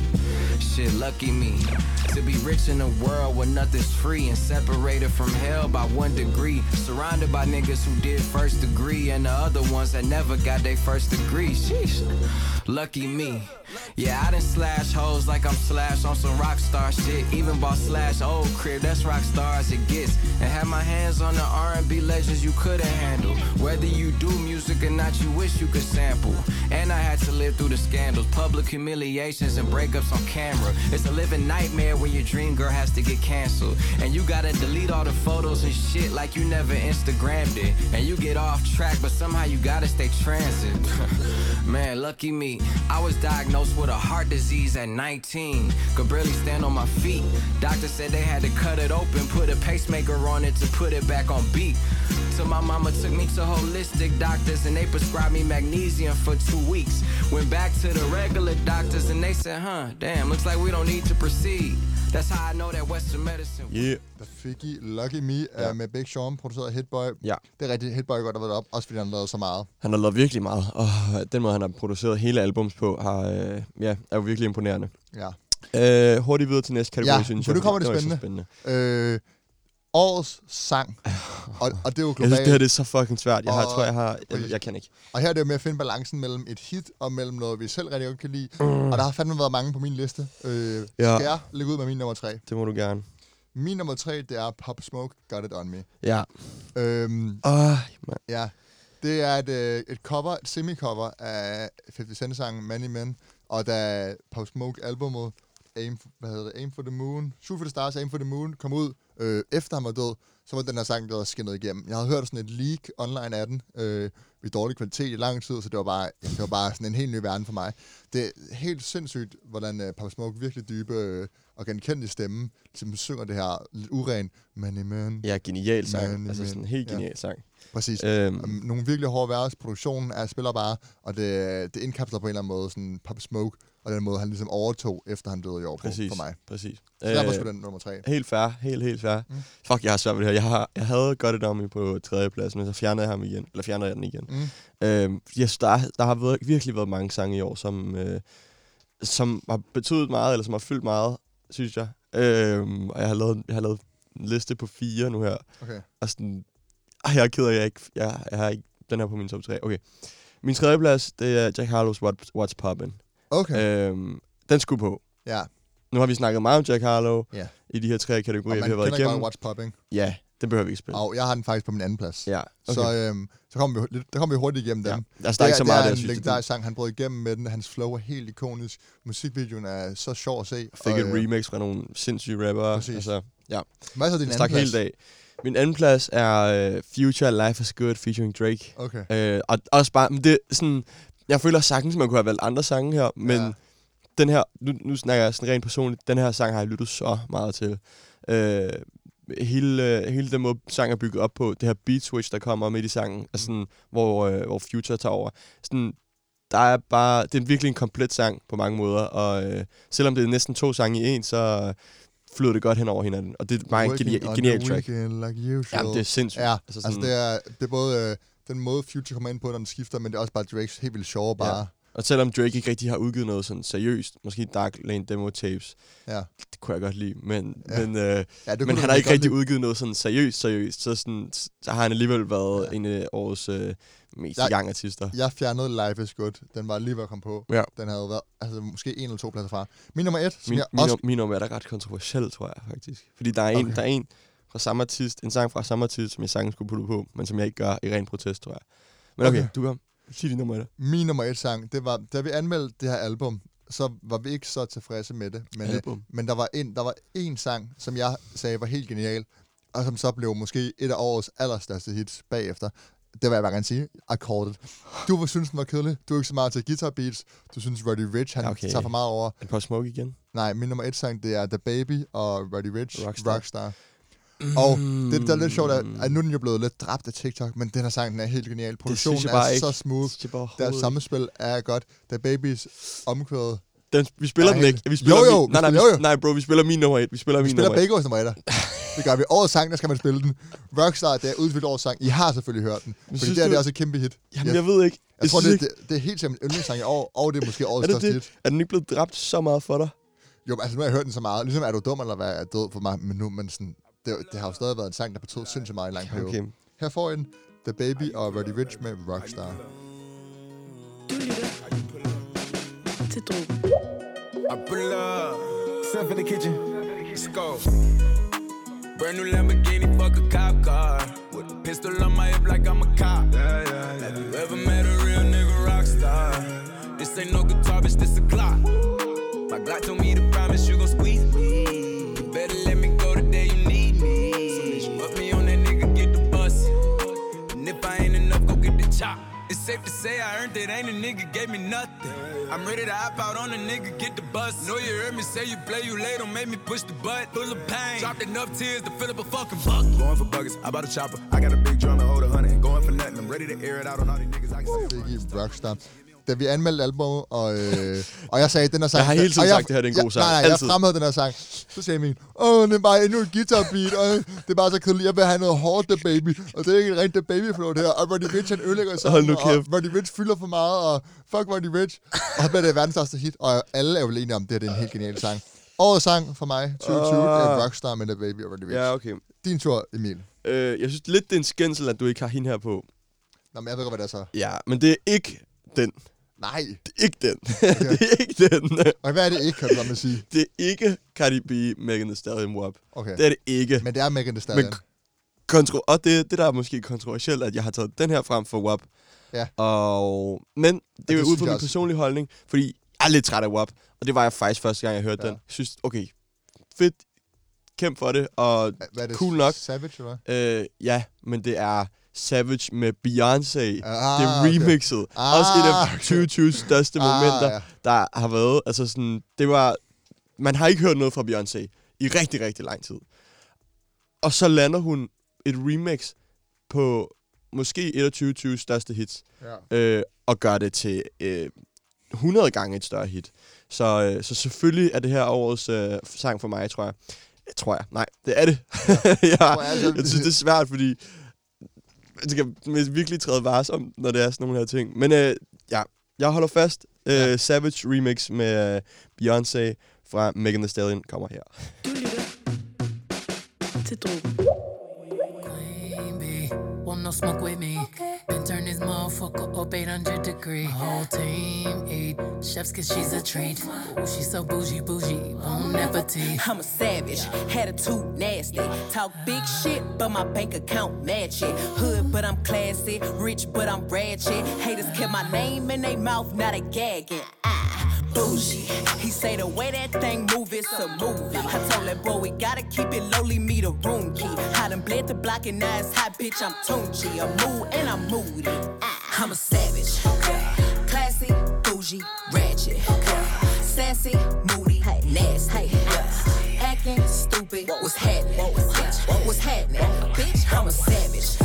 Shit, lucky me. To be rich in a world where nothing's free and separated from hell by one degree. Surrounded by niggas who did first degree and the other ones that never got their first degree. Sheesh. Lucky me. Yeah, I done slash hoes like I'm slash on some rock star shit. Even bought slash old crib, that's rock star as it gets. And had my hands on the R&B legends you couldn't handle. Whether you do music or not, you wish you could sample. And I had to live through the scandals, public humiliations, and breakups on camera. It's a living nightmare when your dream girl has to get canceled. And you gotta delete all the photos and shit like you never Instagrammed it. And you get off track, but somehow you gotta stay transit. Man, lucky me. I was diagnosed with a heart disease at 19. Could barely stand on my feet. Doctor said they had to cut it open, put a pacemaker on it to put it back on beat. So my mama took me to holistic doctors and they prescribed me magnesium for two weeks. Went back to the regular doctors and they said, huh, damn, looks like we don't need to proceed. That's how I know that Western medicine. Yeah. Der fik I Lucky Me ja. Ja. med Big Sean, produceret af Hitboy. Ja. Det er rigtigt, Hitboy godt har været op, også fordi han har lavet så meget. Han har lavet virkelig meget, og den måde, han har produceret hele albums på, har, øh, ja, er jo virkelig imponerende. Ja. Øh, hurtigt videre til næste kategori, Ja, synes jeg. nu kommer det var spændende. spændende. Øh, årets sang. Og, og det er jo Jeg globalt. synes, det her det er så fucking svært. Jeg har, Og- tror, jeg har... Jeg, jeg kan ikke. Og her er det jo med at finde balancen mellem et hit og mellem noget, vi selv rigtig godt kan lide. Mm. Og der har fandme været mange på min liste. Øh, Ja. Skal jeg lægge ud med min nummer tre? Det må du gerne. Min nummer tre, det er Pop Smoke, Got It On Me. Ja. Øhm, Åh, man. ja, det er et, øh, et cover, et semi-cover af 50 Cent-sangen Many Men. Og da Pop Smoke-albummet Aim, hvad hedder det, Aim for the Moon, Shoot for the Stars, Aim for the Moon, kom ud, øh, efter han var død, så var den her sang, der var skinnet igennem. Jeg havde hørt sådan et leak online af den, øh, i dårlig kvalitet i lang tid, så det var bare, det var bare sådan en helt ny verden for mig. Det er helt sindssygt, hvordan øh, Pop Smoke virkelig dybe øh, og genkendelig stemme, ligesom synger det her lidt uren, Many Men. Ja, genial sang. Man, altså man. sådan en helt Ja. genial sang. Præcis. Øhm, Um, nogle virkelig hårde vers. Produktionen er spiller bare, og det, det indkapsler på en eller anden måde sådan Pop Smoke, og den måde, han ligesom overtog, efter han døde i år på, præcis. for mig. Præcis. Så derfor Øh, skulle den nummer tre. Helt fair, helt, helt fair. Mm. Fuck, jeg har svært ved det her. Jeg, har, jeg havde godt et om på tredje plads, men så fjernede jeg ham igen. Eller fjernede jeg den igen. Mm. Øhm, yes, der, der har været, virkelig været mange sange i år, som, øh, som har betydet meget, eller som har fyldt meget, synes jeg. Øhm, og jeg har, lavet, jeg har lavet en liste på fire nu her. Okay. Og sådan, ej, jeg er ked af, jeg ikke, jeg, jeg har ikke den her på min top 3. Okay. Min tredje plads, det er Jack Harlow's What, What's Poppin'. Okay. Øhm, den skulle på. ja. Nu har vi snakket meget om Jack Harlow Ja. i de her tre Og kategorier, man vi har været igennem. godt What's Popping. Ja, den behøver vi ikke spille. Og jeg har den faktisk på min anden plads. Ja, okay. Så, øhm, så kommer vi, der kommer vi hurtigt igennem ja. dem. Altså, der er ikke så meget, det der, er jeg en synes, det legendarisk sang, han brød igennem med den. Hans flow er helt ikonisk. Musikvideoen er så sjov at se. fik og, et øh, remix fra nogle sindssyge rappere. Præcis. Altså, ja, Hvad er så din det anden plads? helt af. Min anden plads er uh, Future Life is Good featuring Drake. Okay. Øh, og også bare, men det sådan, jeg føler sagtens, man kunne have valgt andre sange her, men Ja. den her, nu, nu snakker jeg sådan rent personligt, den her sang har jeg lyttet så meget til. Øh, hele, hele den måde, sang er bygget op på, det her beat switch, der kommer midt i sangen, er sådan, hvor, øh, hvor Future tager over. Sådan, der er bare, det er virkelig en komplet sang på mange måder, og øh, selvom det er næsten to sange i en, så flyder det godt hen over hinanden, og det er bare en genial, genial track. Like usual. Jamen, det er sindssygt. Ja, altså, altså det er, det er både øh, den måde, Future kommer ind på, når den skifter, men det er også bare Drakes helt vildt sjove bare. Og selvom Drake ikke rigtig har udgivet noget sådan seriøst, måske Dark Lane Demo Tapes, Ja. det kunne jeg godt lide, men, Ja. men, øh, Ja, men han har ikke rigtig lide. udgivet noget sådan seriøst, seriøst, så, sådan, så har han alligevel været ja. en af årets øh, mest Jeg- young artister. Jeg fjernede Life is Good. Den var lige ved at komme på. Ja. Den havde været, altså måske en eller to pladser fra. Min nummer et, som Min, jeg min, også... min nummer er da ret kontroversiel, tror jeg faktisk. Fordi der er, en, Okay. der er en fra samme artist, en sang fra samme artist, som jeg sagtens skulle putte på, men som jeg ikke gør i ren protest, tror jeg. Men okay, Okay. okay. du kom. Sig din nummer et. Min nummer et sang, det var, da vi anmeldte det her album, så var vi ikke så tilfredse med det. Men, øh, Album. men der var en, der var en sang, som jeg sagde var helt genial, og som så blev måske et af årets allerstørste hits bagefter. Det vil jeg bare gerne sige. It. Du var- synes, den var kedelig. Du er ikke så meget til guitar beats. Du synes, Roddy Rich, han. Okay. tager for meget over. Er det på Smoke igen? Nej, min nummer et sang, det er The Baby og Roddy Rich, Rockstar. Rockstar. Rockstar. Og det, der er lidt sjovt, at, at nu er den jo blevet lidt dræbt af TikTok, men den her sang, den er helt genial. Produktionen synes jeg bare er ikke. så smooth. Det synes jeg bare Deres sammenspil er godt. The Babies omkvædet. Den, vi spiller Nej, den ikke. Vi spiller jo, jo, min, vi nej, nej, vi, jo, jo. nej, bro, vi spiller min nummer et. Vi spiller Vi min spiller nummer et. begge års nummer etter. Det gør vi. Årets sang, der skal man spille den. Rockstar, det er udvildt årets sang. I har selvfølgelig hørt den. Fordi synes det, er, du- det er også et kæmpe hit. Jamen, jeg, jeg ved ikke. jeg tror, synes det, det, det, er helt simpelthen yndlingssang i år, og det er måske årets er det største det? hit. Er den ikke blevet dræbt så meget for dig? Jo, men altså nu har jeg hørt den så meget. Ligesom er du dum, eller hvad er død for mig, men nu, men sådan, det, det har jo stadig været en sang, der betød sindssygt meget i en lang periode. Okay. Her får I en The Baby og Roddy Rich med Rockstar. Du lytter til Drogen. I pull up, step in the kitchen. Let's go. Brand new Lamborghini, fuck a cop car. With a pistol on my hip like I'm a cop. Yeah, yeah, yeah. Have you ever met a real nigga rock star? This ain't no guitar, bitch, this a clock. My Glock told me to promise you gon' chop. It's safe to say I earned it, ain't a nigga gave me nothing. I'm ready to hop out on a nigga, get the bus. Know you heard me say you play, you late, don't make me push the butt. Full of pain, dropped enough tears to fill up a fucking bucket. Going for buggers, I bought a chopper. I got a big drum to hold a hundred. Going for nothing, I'm ready to air it out on all these niggas. I can say Biggie Rockstar. Da vi anmeldte albumet, og, øh, og jeg sagde, den her sang... Jeg har hele tiden og jeg, sagt, det her er en god sang. Nej, nej, Altid. jeg fremhævede den her sang. Så sagde min, åh, det er bare endnu et guitar beat, og det er bare så kedeligt. Jeg vil have noget hårdt, The Baby. Og det er ikke en rent The Baby flow, det her. Og Roddy Rich, han ødelægger sig. Hold nu Og kæft. Roddy Rich fylder for meget, og fuck Roddy Rich. Og så bliver det verdens største hit, og alle er jo enige om, det her det er en helt genial sang. Årets sang for mig, 2020, Ah. er Rockstar med The Baby og Roddy Rich. Ja, okay. Din tur, Emil. Øh, jeg synes lidt, det er en skændsel, at du ikke har hende her på. Nå, men jeg ved godt, hvad det er så. Ja, men det er ikke den. Nej. Det er ikke den. det er ikke den. Og hvad er det ikke, kan du godt sige? Det er ikke Cardi B, Megan Thee Stallion, WAP. Okay. Det er det ikke. Men det er Megan Thee Stallion. Men kontro- og det, det, der er måske kontroversielt, at jeg har taget den her frem for WAP. Ja. Og, men det er jo ud fra min også. personlige holdning, fordi jeg er lidt træt af WAP. Og det var jeg faktisk første gang, jeg hørte Ja. den. Jeg synes, okay, fedt, kæmp for det, og Hvad er det? cool nok. Savage, eller? Øh, ja, men det er Savage med Beyoncé. Ah, det er okay. remixet. Ah, Også et af okay. 2020's største Ah, momenter, ja. der har været. Altså sådan, det var... Man har ikke hørt noget fra Beyoncé i rigtig, rigtig lang tid. Og så lander hun et remix på måske et af 2020's største hits, Ja. øh, og gør det til øh, 100 gange et større hit. Så, øh, så selvfølgelig er det her årets øh, sang for mig, tror jeg. Jeg tror jeg. Nej, det er det. Ja. jeg, altså- jeg synes, det er svært, fordi skal virkelig træde varsom, når det er sådan nogle her ting. Men øh, ja, jeg holder fast. Øh, Ja. Savage remix med øh, Beyoncé fra Megan Thee Stallion kommer her. Du lytter til Drogen. Queen bee, no smoke with me. Been turn this motherfucker up 800 degree. Whole team eat chefs cause she's a treat. Ooh, she's so bougie, bougie, bon appetit. I'm a savage, attitude nasty. Talk big shit, but my bank account match it. Hood, but I'm classy. Rich, but I'm ratchet. Haters kept my name in their mouth, not a gagging. Ah, bougie. He say the way that thing move, it's a movie. I told that boy we gotta keep it lowly, me the room key. I done bled the block and now it's hot, bitch. I'm Tunchi. I'm mood and I'm moody. Ah, I'm a savage. Classy, bougie, ratchet. Sassy, moody, nasty. Yeah, Acting stupid, what's happening? Bitch, what's happening? Bitch, I'm a savage.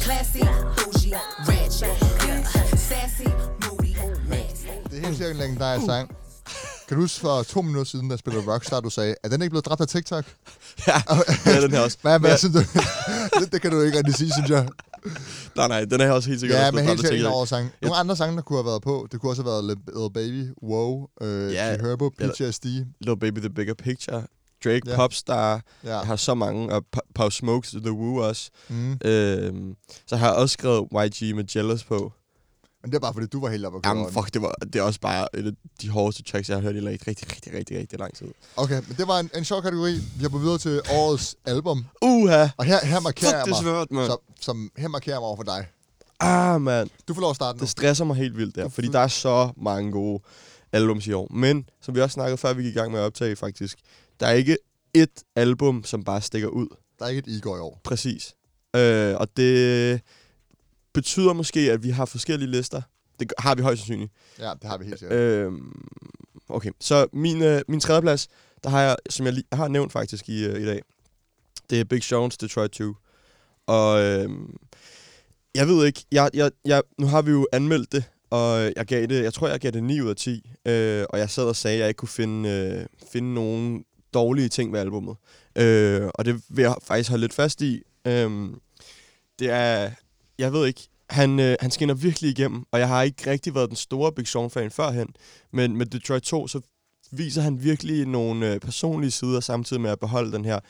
Classy, bougie, ratchet. Sassy, moody, nasty. Det er helt sikkert en legendarisk sang. Kan du huske for to minutter siden, da jeg spillede Rockstar, du sagde, er den ikke blevet dræbt af TikTok? Ja, det er den her også. Hvad, hvad Ja. synes du? det, det, kan du ikke rigtig sige, synes jeg. Nej, nej, den er her også helt sikkert Ja, men helt sikkert en TikTok. over sang. Nogle andre sange, der kunne have været på, det kunne også have været Lil Baby, Wow, øh, Ja, Herbo, PTSD. Little Baby The Bigger Picture. Drake, yeah. Popstar. Ja. Jeg har så mange. Og Pau Smokes, The Woo også. Mm. Øhm, så har jeg også skrevet YG med Jealous på. Men det er bare, fordi du var helt oppe at køre Jamen, fuck, det, var, det er også bare et af de hårdeste tracks, jeg har hørt i rigtig, rigtig, rigtig, rigtig, rigtig lang tid. Okay, men det var en, en sjov kategori. Vi har på videre til årets album. Uha! Og her, her markerer Fuck, jeg det mig. svært, mand. Så, som, her markerer jeg mig over for dig. Ah, mand. Du får lov at starte nu. Det stresser mig helt vildt der, fordi der er så mange gode albums i år. Men, som vi også snakkede før, vi gik i gang med at optage faktisk, der er ikke ét album, som bare stikker ud. Der er ikke et Igor i år. Præcis. Øh, og det betyder måske, at vi har forskellige lister. Det har vi højst sandsynligt. Ja, det har vi helt sikkert. Øhm, okay, så min, øh, min tredje plads, der har jeg, som jeg lige har nævnt faktisk i, øh, i dag, det er Big Sean's Detroit 2. Og øhm, jeg ved ikke, jeg, jeg, jeg, nu har vi jo anmeldt det, og jeg gav det, jeg tror jeg gav det 9 ud af 10, øh, og jeg sad og sagde, at jeg ikke kunne finde, øh, finde nogen dårlige ting ved albummet. Øh, og det vil jeg faktisk holde lidt fast i. Øh, det er, jeg ved ikke, han, øh, han skinner virkelig igennem, og jeg har ikke rigtig været den store Big Sean-fan førhen, men med Detroit 2, så viser han virkelig nogle øh, personlige sider, samtidig med at beholde den her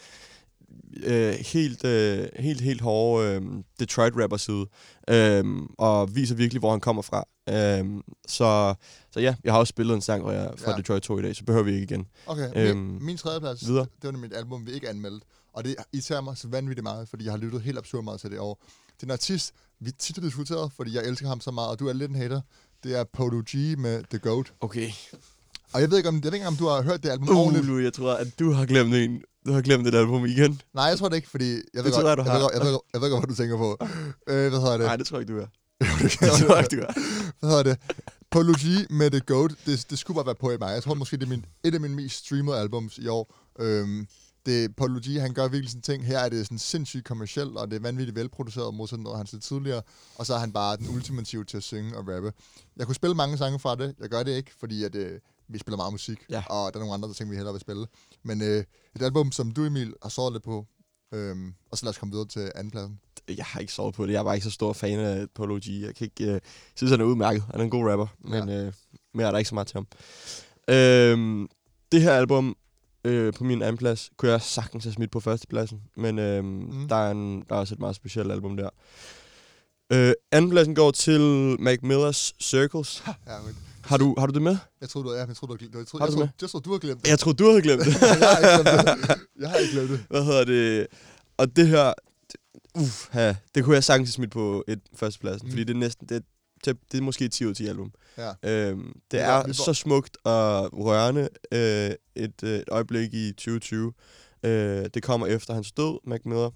øh, helt, øh, helt, helt hårde øh, Detroit-rapper-side, øh, og viser virkelig, hvor han kommer fra. Øh, så, så ja, jeg har også spillet en sang fra, jeg, fra Ja. Detroit 2 i dag, så behøver vi ikke igen. Okay, Øhm, min, min tredje plads, videre. det var et album, vi ikke anmeldte. Og det irriterer mig så vanvittigt meget, fordi jeg har lyttet helt absurd meget til det år. Det er en artist, vi tit har diskuteret, fordi jeg elsker ham så meget, og du er lidt en hater. Det er Polo G med The Goat. Okay. Og jeg ved ikke, om, jeg ved ikke, om du har hørt det album Uh, ordentligt. Lou, jeg tror, at du har glemt en. Du har glemt et album igen. Nej, jeg tror det ikke, fordi... Jeg ved Det tror jeg, du jeg, har. ved, jeg, ved, jeg ved godt, hvad du tænker på. Øh, hvad hedder det? Nej, det tror jeg ikke, du er. det tror jeg ikke, du er. Hvad hedder det? Polo G med The Goat, det, det skulle bare være på i mig. Jeg tror måske, det er min, et af mine mest streamede albums i år. Øhm, det, Polo G, han gør virkelig sådan ting. Her er det sådan sindssygt kommercielt, og det er vanvittigt velproduceret modsat noget, han did tidligere. Og så er han bare den ultimative til at synge og rappe. Jeg kunne spille mange sange fra det. Jeg gør det ikke, fordi at, øh, vi spiller meget musik, Ja. og der er nogle andre der ting, vi hellere vil spille. Men øh, et album, som du, Emil, har såret lidt på. Øhm, og så lad os komme videre til andenpladsen. Jeg har ikke sovet på det. Jeg var ikke så stor fan af Polo G. Jeg kan ikke... Øh, synes, han er udmærket. Han er en god rapper. Men ja. øh, mere er der ikke så meget til ham. Øhm, det her album øh, på min anden plads, kunne jeg sagtens have smidt på førstepladsen. Men øh, mm. der, er en, der er også et meget specielt album der. Øh, andenpladsen går til Mac Millers Circles. Ja, men, Har du, har du det med? jeg troede, du, ja, jeg troede, du, jeg troede, Har jeg du troede, det jeg troede, du har glemt det. Jeg tror du havde glemt det. jeg har ikke glemt det. Jeg har ikke glemt det. Hvad hedder det? Og det her... Uff, ja, det kunne jeg sagtens smide på et førstepladsen, Mm. fordi det er næsten... Det, det, det er måske et 10 ud af 10 album. Ja. Øhm, det er så smukt og rørende øh, et, øh, et øjeblik i 2020. Øh, det kommer efter hans død, Mac Miller.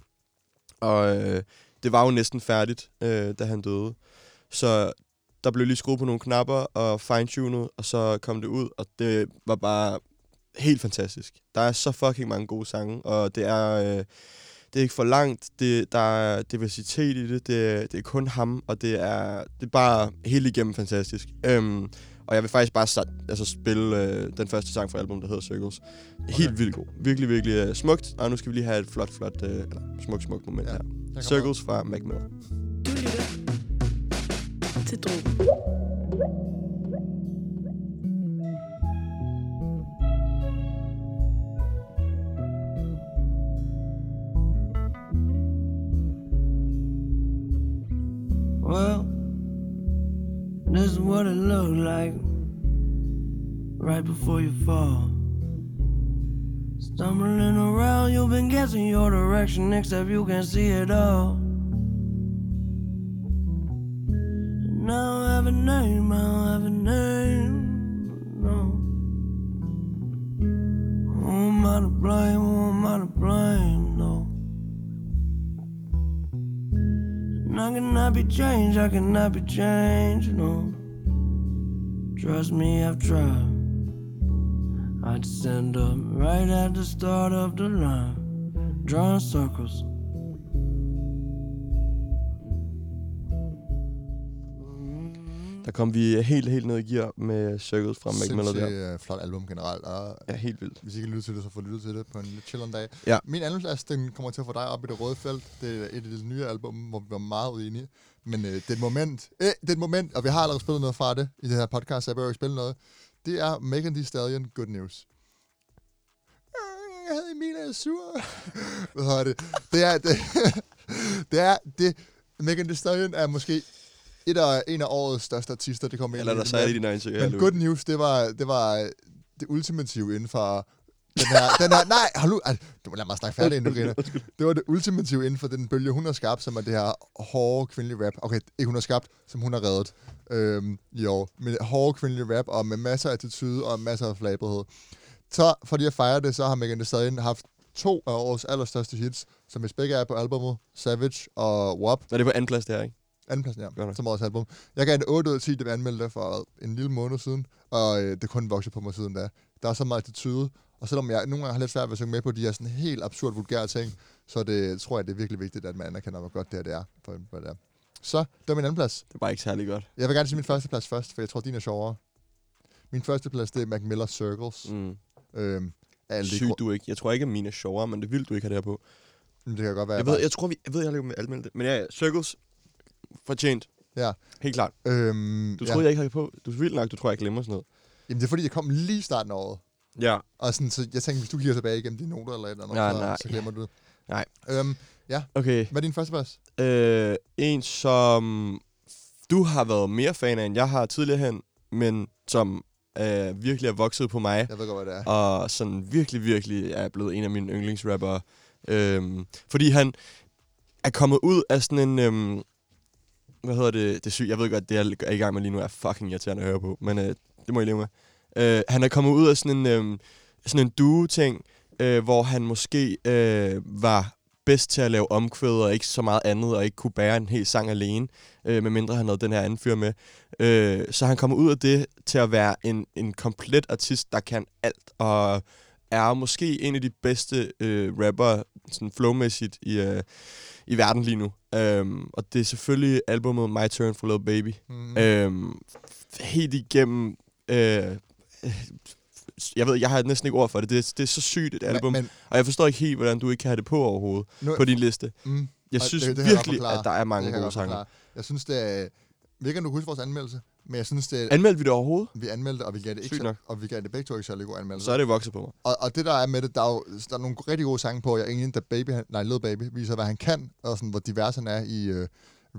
Og øh, det var jo næsten færdigt, øh, da han døde. Så der blev lige skruet på nogle knapper og fine-tunet, og så kom det ud, og det var bare helt fantastisk. Der er så fucking mange gode sange, og det er, øh, det er ikke for langt. Det, der er diversitet i det. Det, er- det er kun ham, og det er, det er bare helt igennem fantastisk. Øhm, og jeg vil faktisk bare sat, altså spille øh, den første sang fra albumet, der hedder Circles. Helt Okay. vildt god. Virkelig, virkelig øh, smukt. Og nu skal vi lige have et flot, flot, øh, eller smukt, smukt moment Ja, her. Circles fra Mac Miller. Du lytter til Drogen. Well, this is what it looked like right before you fall. Stumbling around, you've been guessing your direction, except you can see it all. Now I have a name, I don't have a name. No. Who am I to blame? Who am I to blame? No. And I cannot be changed, I cannot be changed, no. Trust me, I've tried. I'd stand up right at the start of the line, drawing circles. Der kom vi helt, helt ned i gear med Circles fra Mac Miller der. Øh, flot album generelt. Og Ja, helt vildt. hvis I kan lytte til det, så får lyttet til det på en lidt chilleren dag. Ja. Min anden plads, den kommer til at få dig op i det røde felt. Det er et af de nye album, hvor vi var meget uenige. Men øh, det er et moment, øh, det er et moment, og vi har allerede spillet noget fra det i det her podcast, så jeg behøver ikke spille noget. Det er Megan Thee Stallion, Good News. Øh, Jeg havde Emilia er sur. Hvad hedder det? Det er, det, det er, det, Megan Thee Stallion er måske et af, en af årets største artister, det kommer ind Eller der i- sagde de 99 men Good News, det var, det var det ultimative inden for den her, den her, nej, nu, altså, du må lade mig snakke færdig, inden du griner. Det var det ultimative inden for den bølge, hun har skabt, som er det her hårde kvindelige rap. Okay, ikke hun har skabt, som hun har reddet øhm, i år. Med hårde kvindelige rap, og med masser af attitude og masser af flabethed. Så fordi at fejre det, så har Megan Thee Stallion haft to af årets allerstørste hits, som hvis begge er på albumet, Savage og WAP. Nå, det er på anden plads, det her, ikke? Andenpladsen, Godt ja, nok. som årets album. Jeg gav det 8 ud af 10, det vi anmeldte for en lille måned siden, og øh, det kun vokset på mig siden da. Der er så meget attitude, og selvom jeg nogle gange har lidt svært ved at synge med på de her sådan helt absurd vulgære ting, så det, tror jeg, det er virkelig vigtigt, at man anerkender, hvor godt det her det er, for hvad det er. Så, det var min anden plads. Det bare ikke særlig godt. Jeg vil gerne sige min første plads først, for jeg tror, din er sjovere. Min første plads, det er Mac Miller Circles. Mm. Øhm, de Sygt du ikke. Jeg tror ikke, at mine er sjovere, men det vildt, du ikke har det her på. Men det kan godt være, Jeg ved, jeg tror, vi, jeg ved, jeg har med anmeldt det. Men ja, ja, Circles, fortjent. Ja. Helt klart. Øhm, Du ja. troede, jeg ikke havde på. Du er vildt nok, du tror, jeg glemmer sådan noget. Jamen, det er fordi, jeg kom lige i starten af året. Ja. Og sådan, så jeg tænkte, hvis du kigger tilbage igennem dine noter eller et eller andet, Ja, så, nej. så glemmer du det. Nej. Øhm, ja, Okay. hvad er din første plads? Øh, en, som du har været mere fan af, end jeg har tidligere hen, men som øh, virkelig er vokset på mig. Jeg ved godt, hvad det er. og sådan virkelig, virkelig er blevet en af mine yndlingsrappere. Øhm, fordi han er kommet ud af sådan en... Øhm, hvad hedder det? Det syge. Jeg ved godt, det jeg er i gang med lige nu er fucking irriterende at høre på, men øh, det må I leve med. Øh, han er kommet ud af sådan en, øh, sådan en duo-ting, øh, hvor han måske øh, var bedst til at lave omkvæd og ikke så meget andet, og ikke kunne bære en hel sang alene, øh, medmindre han havde den her anden fyr med. Øh, så han kommer ud af det til at være en, en komplet artist, der kan alt, og er måske en af de bedste øh, rapper, sådan flowmæssigt, i, øh, i verden lige nu. Øhm, og det er selvfølgelig albumet My Turn for Little Baby. Mm. Øhm, helt igennem... Øh, jeg ved, jeg har næsten ikke ord for det. Det er, det er så sygt et album. Men, men og jeg forstår ikke helt, hvordan du ikke kan have det på overhovedet nu, på din liste. mm, Jeg synes det- det jeg virkelig, at der er mange gode sange. Jeg synes, det er... Vi kan du huske vores anmeldelse, men jeg synes, det. Anmeldte vi det overhovedet? vi anmeldte, og vi gav det ikke så, og vi gav det begge to ikke særlig gode anmeldelser. Så er det vokset på mig. Og, og det der er med det, der er, jo, der er nogle rigtig gode sange på. Jeg er da Baby, nej, Lil Baby viser, hvad han kan, og sådan, hvor divers han er i øh,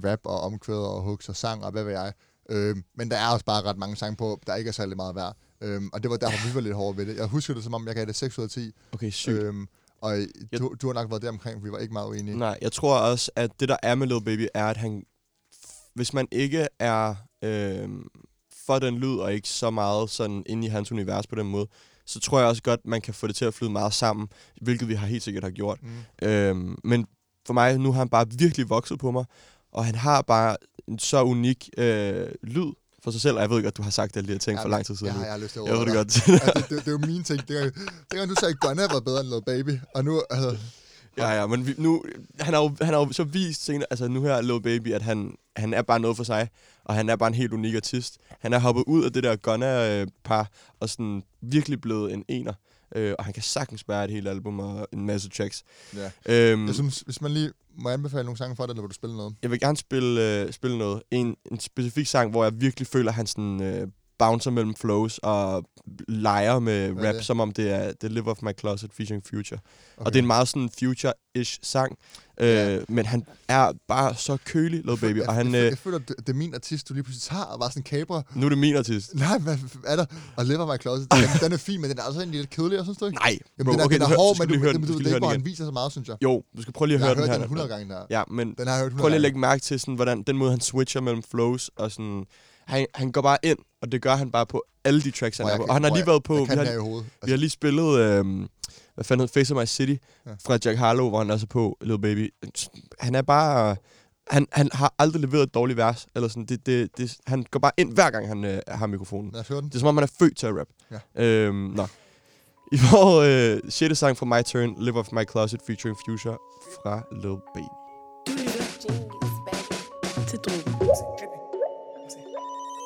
rap og omkvæd og hooks og sang og hvad ved jeg. Øh, men der er også bare ret mange sange på, der ikke er særlig meget værd. Øh, og det var derfor, vi var lidt hårde ved det. Jeg husker det, som om jeg gav det 6 ud af 10. Okay, sygt. Øh, og du, du har nok været der omkring, vi var ikke meget uenige. Nej, jeg tror også, at det der er med Lil Baby, er, at han... Hvis man ikke er øh, for den lyd, og ikke så meget sådan inde i hans univers på den måde, så tror jeg også godt, man kan få det til at flyde meget sammen, hvilket vi har helt sikkert har gjort. Mm. Øhm, men for mig, nu har han bare virkelig vokset på mig, og han har bare en så unik øh, lyd for sig selv, og jeg ved godt, du har sagt alle de her ting for lang tid siden. Ja, jeg har lyst til at jeg ved det godt. altså, det, det, det, er jo mine ting. Det er, det er, du sagde, at Gunna var bedre end Lil Baby, og nu... Altså, Ja, ja, men vi, nu, han har, jo, han har jo så vist senere, altså nu her Lil Baby, at han, han er bare noget for sig, og han er bare en helt unik artist. Han er hoppet ud af det der Gunna-par, og sådan virkelig blevet en ener. Øh, og han kan sagtens bære et helt album og en masse tracks. ja. Øhm, Jeg synes, hvis man lige må anbefale nogle sange for dig, eller vil du spille noget? jeg vil gerne spille, øh, spille noget. En, en specifik sang, hvor jeg virkelig føler, at han sådan, øh, bouncer mellem flows og leger med Hvad rap, det? som om det er The Live of My Closet featuring Future. Okay. Og det er en meget sådan future-ish sang. Øh, Ja. Men han er bare så kølig, Lil Baby. jeg, Og han, jeg, jeg, øh, jeg føler, det, det er min artist, du lige pludselig tager, og bare sådan kabrer. nu er det min artist. Nej, hvad er der? Og Live My Closet, den, den er fin, men den er altså egentlig lidt kedelig, synes du ikke? Nej, Jamen, bro, den er, okay, den er du hør- hård, du men du, den, du, du det er ikke, hvor han viser så meget, synes jeg. Jo, du skal prøve lige at Jeg høre har den hørt her. den 100 gange der. Ja, men Den har jeg hørt 100 prøv lige at lægge mærke til, sådan, hvordan, den måde, han switcher mellem flows, og sådan, han, han går bare ind, og det gør han bare på alle de tracks, han er jeg på. Og han har lige jeg- været på, jeg vi kan den har, hovedet. vi har lige spillet, øh, hvad fanden hedder Face of My City, Ja. fra Jack Harlow, hvor han også er på, Lil Baby. Han er bare, han, han har aldrig leveret et dårligt vers, eller sådan, det, det, det, han går bare ind, hver gang han øh, har mikrofonen. Lad os høre den. Det er som om, han er født til at rap. Ja. Øhm, nå. I får øh, sjette sang fra My Turn, Live Off My Closet featuring Future fra Lil Baby. Du lytter til Drogen.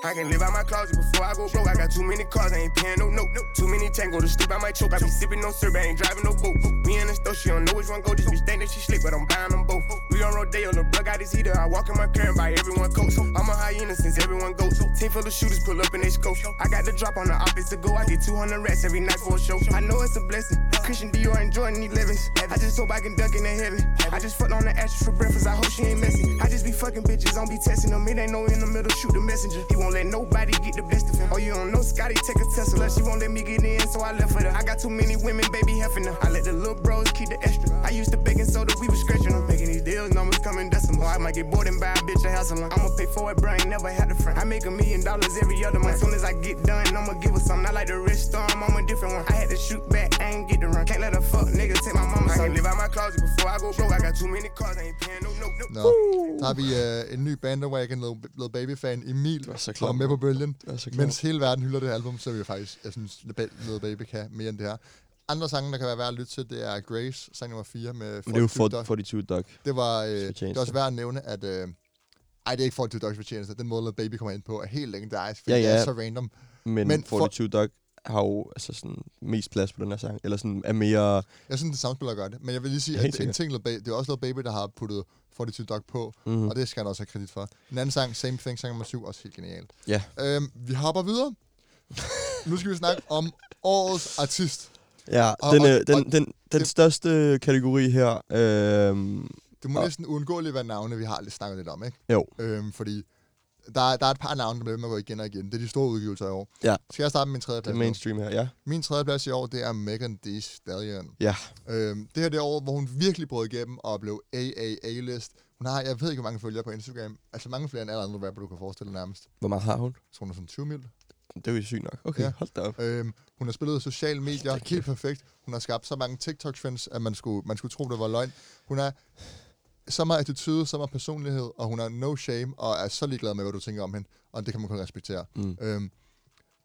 I can live out my closet before I go broke. I got too many cars, I ain't paying no note. Too many tango to sleep, I might choke. I be sipping no syrup, I ain't driving no boat. Me and the store, she don't know which one go. This bitch think that she slick, but I'm buying them both. We on Rodeo, the plug got his heater. I walk in my car and buy everyone coats. I'm a hyena since everyone goes. Team full of shooters pull up in they scope. I got the drop on the office to go. I get 200 rats every night for a show. I know it's a blessing. Christian Dior and Jordan 11s. I just hope I can duck in the heaven. I just fucked on the ashes for breakfast. I hope she ain't messy. I just be fucking bitches, don't be testing them. It ain't no in the middle, shoot the messenger. He won't let nobody get the best of him. Oh, you don't know Scotty take a Tesla. She won't let me get in, so I left with her. I got too many women, baby, heffing her. I let the little bros keep the extra. I used to baking soda, we was scratching them. Making these deals, numbers coming decimal. I might get bored and buy a bitch a house alone. I'ma pay for it, bro. Ain't never had a friend. I make a million dollars every other month. As soon as I get done, I'ma give her something. I like the rich storm, I'm a different one. I had to shoot back, I ain't get the run. Can't let a fuck nigga take my mama. I can live out my closet before I go broke. I got too many cars, I ain't paying no note. Nå, så har vi uh, en ny bandwagon, Lil Baby-fan, Emil, så som er klam. med på bølgen. Det så. Mens hele verden hylder det album, så er vi faktisk, jeg synes, Lil Baby kan mere end det her. Andre sange, der kan være værd at lytte til, det er Grace, sang nummer 4 med Men det er jo 42 for, Dog. 42 Dog. Det var, øh, det er også værd at nævne, at... Øh, ej, det er ikke 42 Dogs fortjeneste. Den måde, Baby kommer ind på, er helt legendarisk, fordi Ja, det er ja. så random. Men, Men Men for- 42 Dog har jo altså sådan mest plads på den her sang. Eller sådan er mere... Jeg synes, det samspiller godt. Men jeg vil lige sige, at en ting, det er også Lil Baby, der har puttet 42 Dog på, Mhm. og det skal han også have kredit for. En anden sang, Same Thing, sang nummer 7, også helt genialt. Ja. Øhm, vi hopper videre. nu skal vi snakke om årets artist. Ja, Og- den, og- øh, den, og den, den det- største kategori her... Øhm, Det må Og- næsten uundgåeligt være navne, vi har lidt snakket lidt om, ikke? jo, Øhm, fordi der er, der er et par navne, der bliver med at gå igen og igen. Det er de store udgivelser i år. Ja. Skal jeg starte med min tredje det plads? er nu? mainstream her, ja. Min tredje plads i år, det er Megan Thee Stallion. Ja, Øhm, det her det år, hvor hun virkelig brød igennem og blev AAA-list. Hun har, jeg ved ikke, hvor mange følgere på Instagram. Altså mange flere end alle andre rapper, du kan forestille dig nærmest. hvor meget har hun? Jeg tror, hun er sådan 20 mil. Det er jo sygt nok. Okay, ja. hold da op. Øhm, hun har spillet sociale medier helt perfekt. Hun har skabt så mange TikTok-trends, at man skulle, man skulle tro, det var løgn. Hun er så meget attitude, så meget personlighed, og hun har no shame, og er så ligeglad med, hvad du tænker om hende. Og det kan man kun respektere. Mm. Øhm,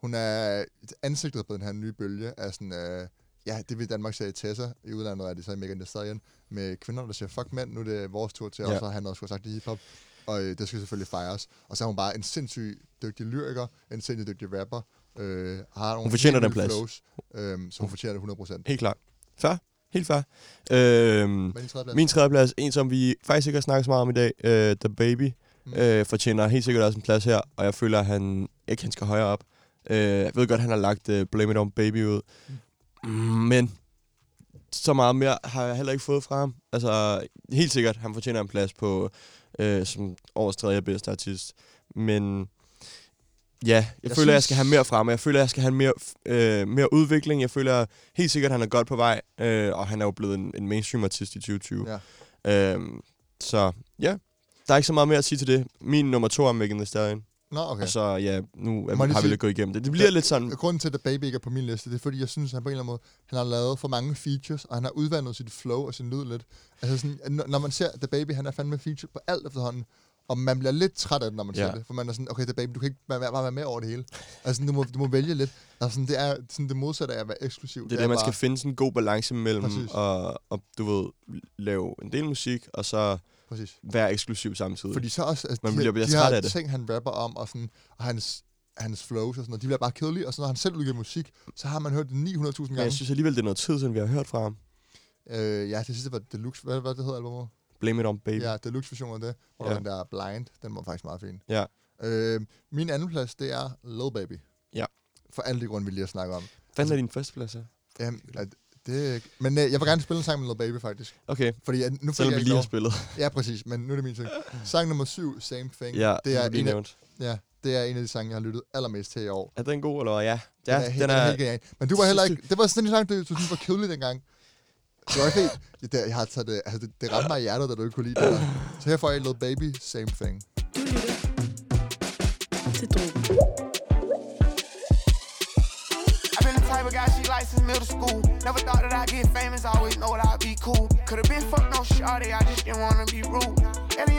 hun er ansigtet på den her nye bølge af sådan, øh, ja, det vil Danmark sige Tessa. I udlandet er det så i Megan Thee Stallion. Med kvinder, der siger, fuck mænd, nu er det vores tur til, ja. Og så har han også sagt i hiphop. Og øh, det skal selvfølgelig fejres. Og så er hun bare en sindssygt dygtig lyriker, en sindssygt dygtig rapper. Øh, har Hun fortjener den plads. Flows, øh, så hun fortjener det 100%. Helt klart. Fair. Helt fair. Plads? min tredje plads, en som vi faktisk ikke har snakket så meget om i dag, øh, The Baby, Mm. øh, fortjener helt sikkert også en plads her, og jeg føler, at han ikke han skal højere op. Øh, jeg ved godt, at han har lagt øh, Blame It On Baby ud, mm. men så meget mere har jeg heller ikke fået fra ham. Altså, helt sikkert, han fortjener en plads på øh, som årets tredje bedste artist. Men ja, jeg, Jeg føler, at jeg synes- skal have mere frem. Jeg føler, at jeg skal have mere, øh, mere udvikling. Jeg føler helt sikkert, at han er godt på vej. Øh, og han er jo blevet en, en mainstream artist i 2020. Ja. Øhm, så ja, der er ikke så meget mere at sige til det. Min nummer to er Megan Thee Stallion. Nå, okay. Og så ja, nu er, har vi sige- lidt gået igennem det. Det bliver lidt sådan... Grunden til, at The Baby ikke er på min liste, det er fordi, jeg synes, at han på en eller anden måde, han har lavet for mange features, og han har udvandet sit flow og sin lyd lidt. Altså sådan, når man ser The Baby, han er fandme feature på alt efterhånden, og man bliver lidt træt af det, når man Ja. ser det. For man er sådan, okay, The Baby, du kan ikke bare bare være med over det hele. Altså, du, må, du må vælge lidt. Altså, det er sådan det modsatte af at være eksklusiv. Det er det, man skal finde sådan en god balance mellem og, og, du ved, lave en del musik, og så Præcis. være eksklusiv samtidig. Fordi så også, altså, Man de, bliver- bliver de træt her af det. ting, han rapper om, og, sådan, og hans, hans flows og sådan noget, de bliver bare kedelige, og så når han selv udgiver musik, så har man hørt det 900.000 Men gange. jeg synes alligevel, det er noget tid, siden vi har hørt fra ham. Øh, ja, det sidste var Deluxe, hvad, hvad det hedder albumet? Blame It On Baby. Ja, Deluxe version af det, hvor ja. Ja. den der Blind, den var faktisk meget fin. Ja. Øh, min anden plads, det er Lil Baby. Ja. For alle de grunde, vi lige har snakket om. Hvad er din første plads her? Jamen, at det, men øh, jeg vil gerne spille en sang med Lil Baby, faktisk. Okay, Fordi at, nu selvom jeg vi lige har spillet. Ja, præcis, men nu er det min ting. Sang nummer syv, Same Thing. Ja, det er, en af, ja, det er en af de sange, jeg har lyttet allermest til i år. Er den god, eller hvad? Ja. Den Ja, er, helt, den er helt genial. Men du var heller ikke... Det var sådan en sang, du, du synes var kedelig dengang. Det var helt... Det, der, jeg har taget det, altså det, det ramte mig i hjertet, da du ikke kunne lide det der. Så her får jeg Lil Baby, Same Thing. Middle school. Never thought that I'd get famous, I always know that I'd be cool. Could've been fucked no shawty, I just didn't wanna be rude.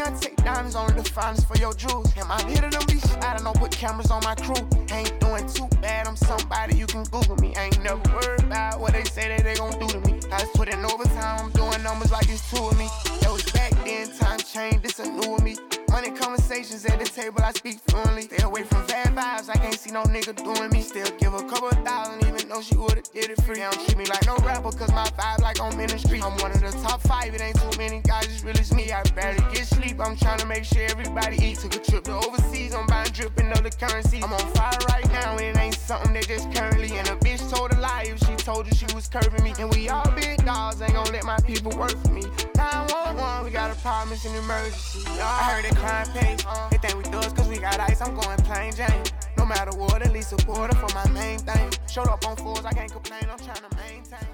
Young take is only the finest for your jewels. And my hitter them be I don't know. put cameras on my crew. Ain't doing too bad, I'm somebody you can Google me. Ain't never worried about what they say that they gon' do to me. I just put in overtime, I'm doing numbers like it's two of me. That was back then, time changed, this a new of me. Money conversations at the table, I speak fluently. Stay away from bad vibes, I can't see no nigga doing me. Still give a couple thousand, even though she would've did it free. They don't treat me like no rapper, cause my vibe like on ministry. I'm one of the top five, it ain't too many guys, it's really me. I barely get sleep, I'm trying to make sure everybody eat. Took a trip to overseas, I'm buying dripping of the currency. I'm on fire right now, and it ain't something that just currently. And a bitch told a lie if she told you she was curving me. And we all big dogs, ain't gonna let my people work for me. 911, we got problem, it's an emergency. I heard they crime pays, they think we thugs cause we got ice, I'm going plain Jane. No matter what, at least supporter for my main thing. Showed up on fours, I can't complain, I'm trying to maintain.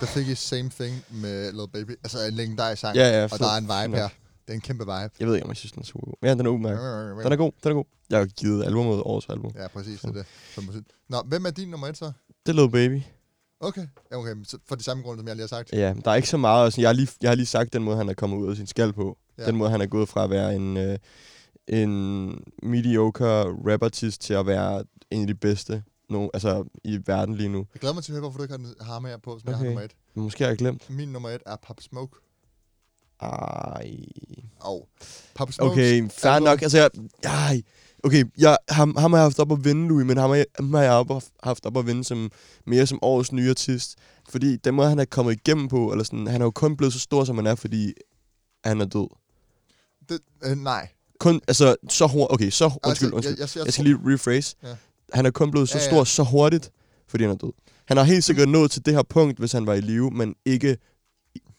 Der fik I Same Thing med Lil Baby. Altså en legendarisk sang. Ja, ja, og der er en vibe her. Det er en kæmpe vibe. Jeg ved ikke, om jeg synes, den er super god. Ja, den er udmærket. Den er god, den er god. Jeg har givet albumet årets album. Ja, præcis. Det er det. Som. Nå, hvem er din nummer et så? Det er Lil Baby. Okay. Ja, okay. så For de samme grunde, som jeg lige har sagt. Ja, der er ikke så meget. Altså, jeg, har lige, jeg har lige sagt den måde, han er kommet ud af sin skal på. Ja. Den måde, han er gået fra at være en, øh, en mediocre rapartist til at være en af de bedste no, altså, i verden lige nu. Jeg glæder mig til at høre, hvorfor du ikke har med her på, som okay. jeg har nummer et. Men måske har jeg glemt. Min nummer et er Pop Smoke. Ej. Og Pop Smoke. Okay, fair nok. Altså, jeg, ej, okay, jeg, ham, ham har jeg haft op at vinde, Louis, men ham har jeg, ham har jeg op, haft op at vinde som, mere som årets nye artist. Fordi den måde, han er kommet igennem på, eller sådan, han er jo kun blevet så stor, som han er, fordi han er død. Det, øh, nej. Kun, altså, så hurtigt, okay, så, undskyld, Altså, undskyld. jeg- jeg- Jeg, jeg skal lige rephrase. Ja. Han er kun blevet så Ja, ja. stor så hurtigt, fordi han er død. Han har helt sikkert nået til det her punkt, hvis han var i live, men ikke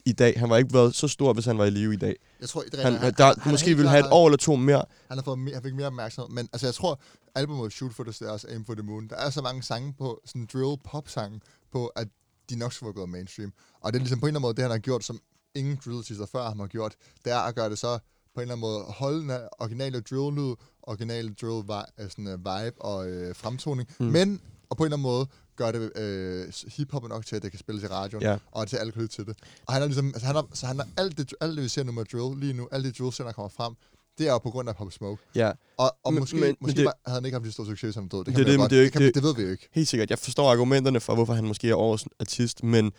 i, dag. Han var ikke været så stor, hvis han var i live i dag. Jeg tror, det han, han, der, han- måske ville klart- have et år eller to mere. Han har fået mere, han fik mere opmærksomhed. Men altså, jeg tror, albumet Shoot for the Stars, Aim for the Moon, der er så mange sange på, sådan drill pop sange på, at de nok skulle være gået mainstream. Og det er ligesom på en eller anden måde, det han har gjort, som ingen drill før ham har gjort, det er at gøre det så på en eller anden måde holde den her originale drill-lyd, originale drill vi- øh, vibe og øh, fremtoning, mm. men og på en eller anden måde gør det øh, hiphop nok til, at det kan spilles i radioen, Ja. og til alle kan til det. Og han er ligesom, altså han er, så han er alt det, alt det, vi ser nu med drill lige nu, alle de drill der kommer frem, det er jo på grund af Pop Smoke. Ja. Og, og Men- måske, men- måske det- det, havde han ikke haft lige stor succes, som han død. Det, Det, kan det, men godt- det, det, kan, det, ved vi jo ikke. Helt sikkert. Jeg forstår argumenterne for, hvorfor han måske er årets artist, men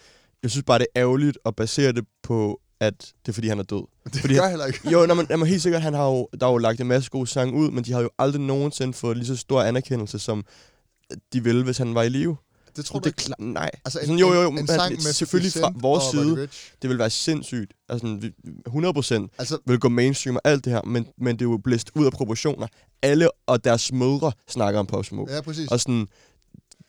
jeg synes bare, det er ærgerligt at basere det på, at det er, fordi han er død. Det fordi gør han, heller ikke. Jo, nej, men, jamen, helt sikkert, han har jo, der er jo lagt en masse gode sange ud, men de har jo aldrig nogensinde fået lige så stor anerkendelse, som de ville, hvis han var i live. Det tror det du er ikke? nej. Altså, en- Sådan, jo, jo, jo, en- en sang med selvfølgelig 50 fra vores side, det vil være sindssygt. Altså, vi- 100% Altså- vil gå mainstream og alt det her, men, men det er jo blæst ud af proportioner. Alle og deres mødre snakker om Pop Smoke. Ja, præcis. Og sådan,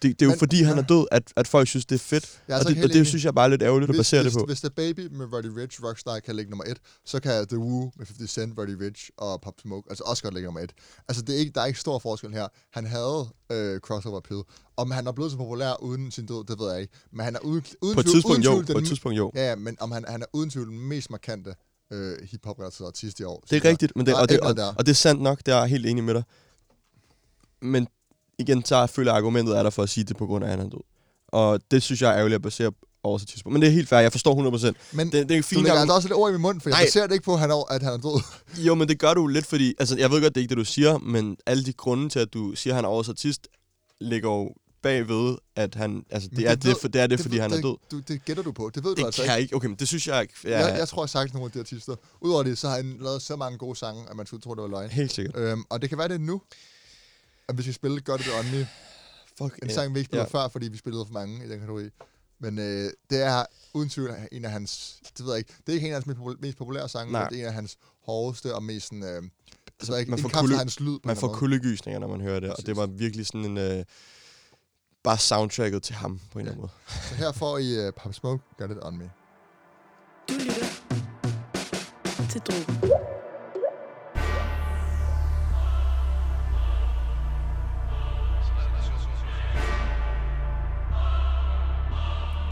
det, det er jo Men- fordi, han er død, at, at folk synes, det er fedt. Er og det, og det synes jeg bare er lidt ærgerligt at hvis, basere hvis, det på. Hvis The Baby med Roddy Rich Rockstar kan ligge nummer et, så kan The Woo med 50 Cent, Roddy Rich og Pop Smoke altså også godt ligge nummer et. Altså, det er ikke, der er ikke stor forskel her. Han havde øh, crossover appeal. Om han er blevet så populær uden sin død, det ved jeg ikke. Men han er uden, uden På et tidspunkt uden jo, tvivl på den- et tidspunkt jo. Ja, ja, men om han, han er uden tvivl den mest markante øh, hip-hop-relaterede artist i år. Det er rigtigt, men det, og, det, og, der. og det er sandt nok, det er jeg helt enig med dig. Men igen, så føler jeg, argumentet er der for at sige det på grund af, at han er død. Og det synes jeg er ærgerligt at basere årets artist på. Men det er helt fair, jeg forstår 100%. Men det, det er en Du lægger altså også lidt ord i min mund, for jeg baserer det ikke på, at han er, at han er død. Jo, men det gør du lidt, fordi... Altså, jeg ved godt, det er ikke det, du siger, men alle de grunde til, at du siger, at han er årets artist, ligger jo bagved, at han... Altså, det, Men er, det, ved- for, det er det, fordi ved- han er det, død. Du, det gætter du på. Det ved du Det altså kan jeg ikke. Okay, men det synes jeg ikke. Ja, Jeg, jeg tror, jeg har sagt nogle af de artister. Udover det, så har han lavet så mange gode sange, at man skulle tro, det var løgn. Helt sikkert. Øhm, og det kan være det nu, at hvis vi spiller Gør det det åndelige. Fuck, En ja. sang, vi ikke spillede Ja. før, fordi vi spillede for mange i den kategori. Men øh, det er uden tvivl en af hans... Det ved jeg ikke. Det er ikke en af hans mest, popul- mest populære sange, Nej. men det er en af hans hårdeste og mest sådan... Øh, jeg ikke, man får, kulde, hans lyd man får kuldegysninger, når man hører det, og det var virkelig sådan en... Øh, bare soundtracket til ham, på en eller anden måde. Så her får I uh, Pop Smoke, Gør det on me. Du lytter til Drogen.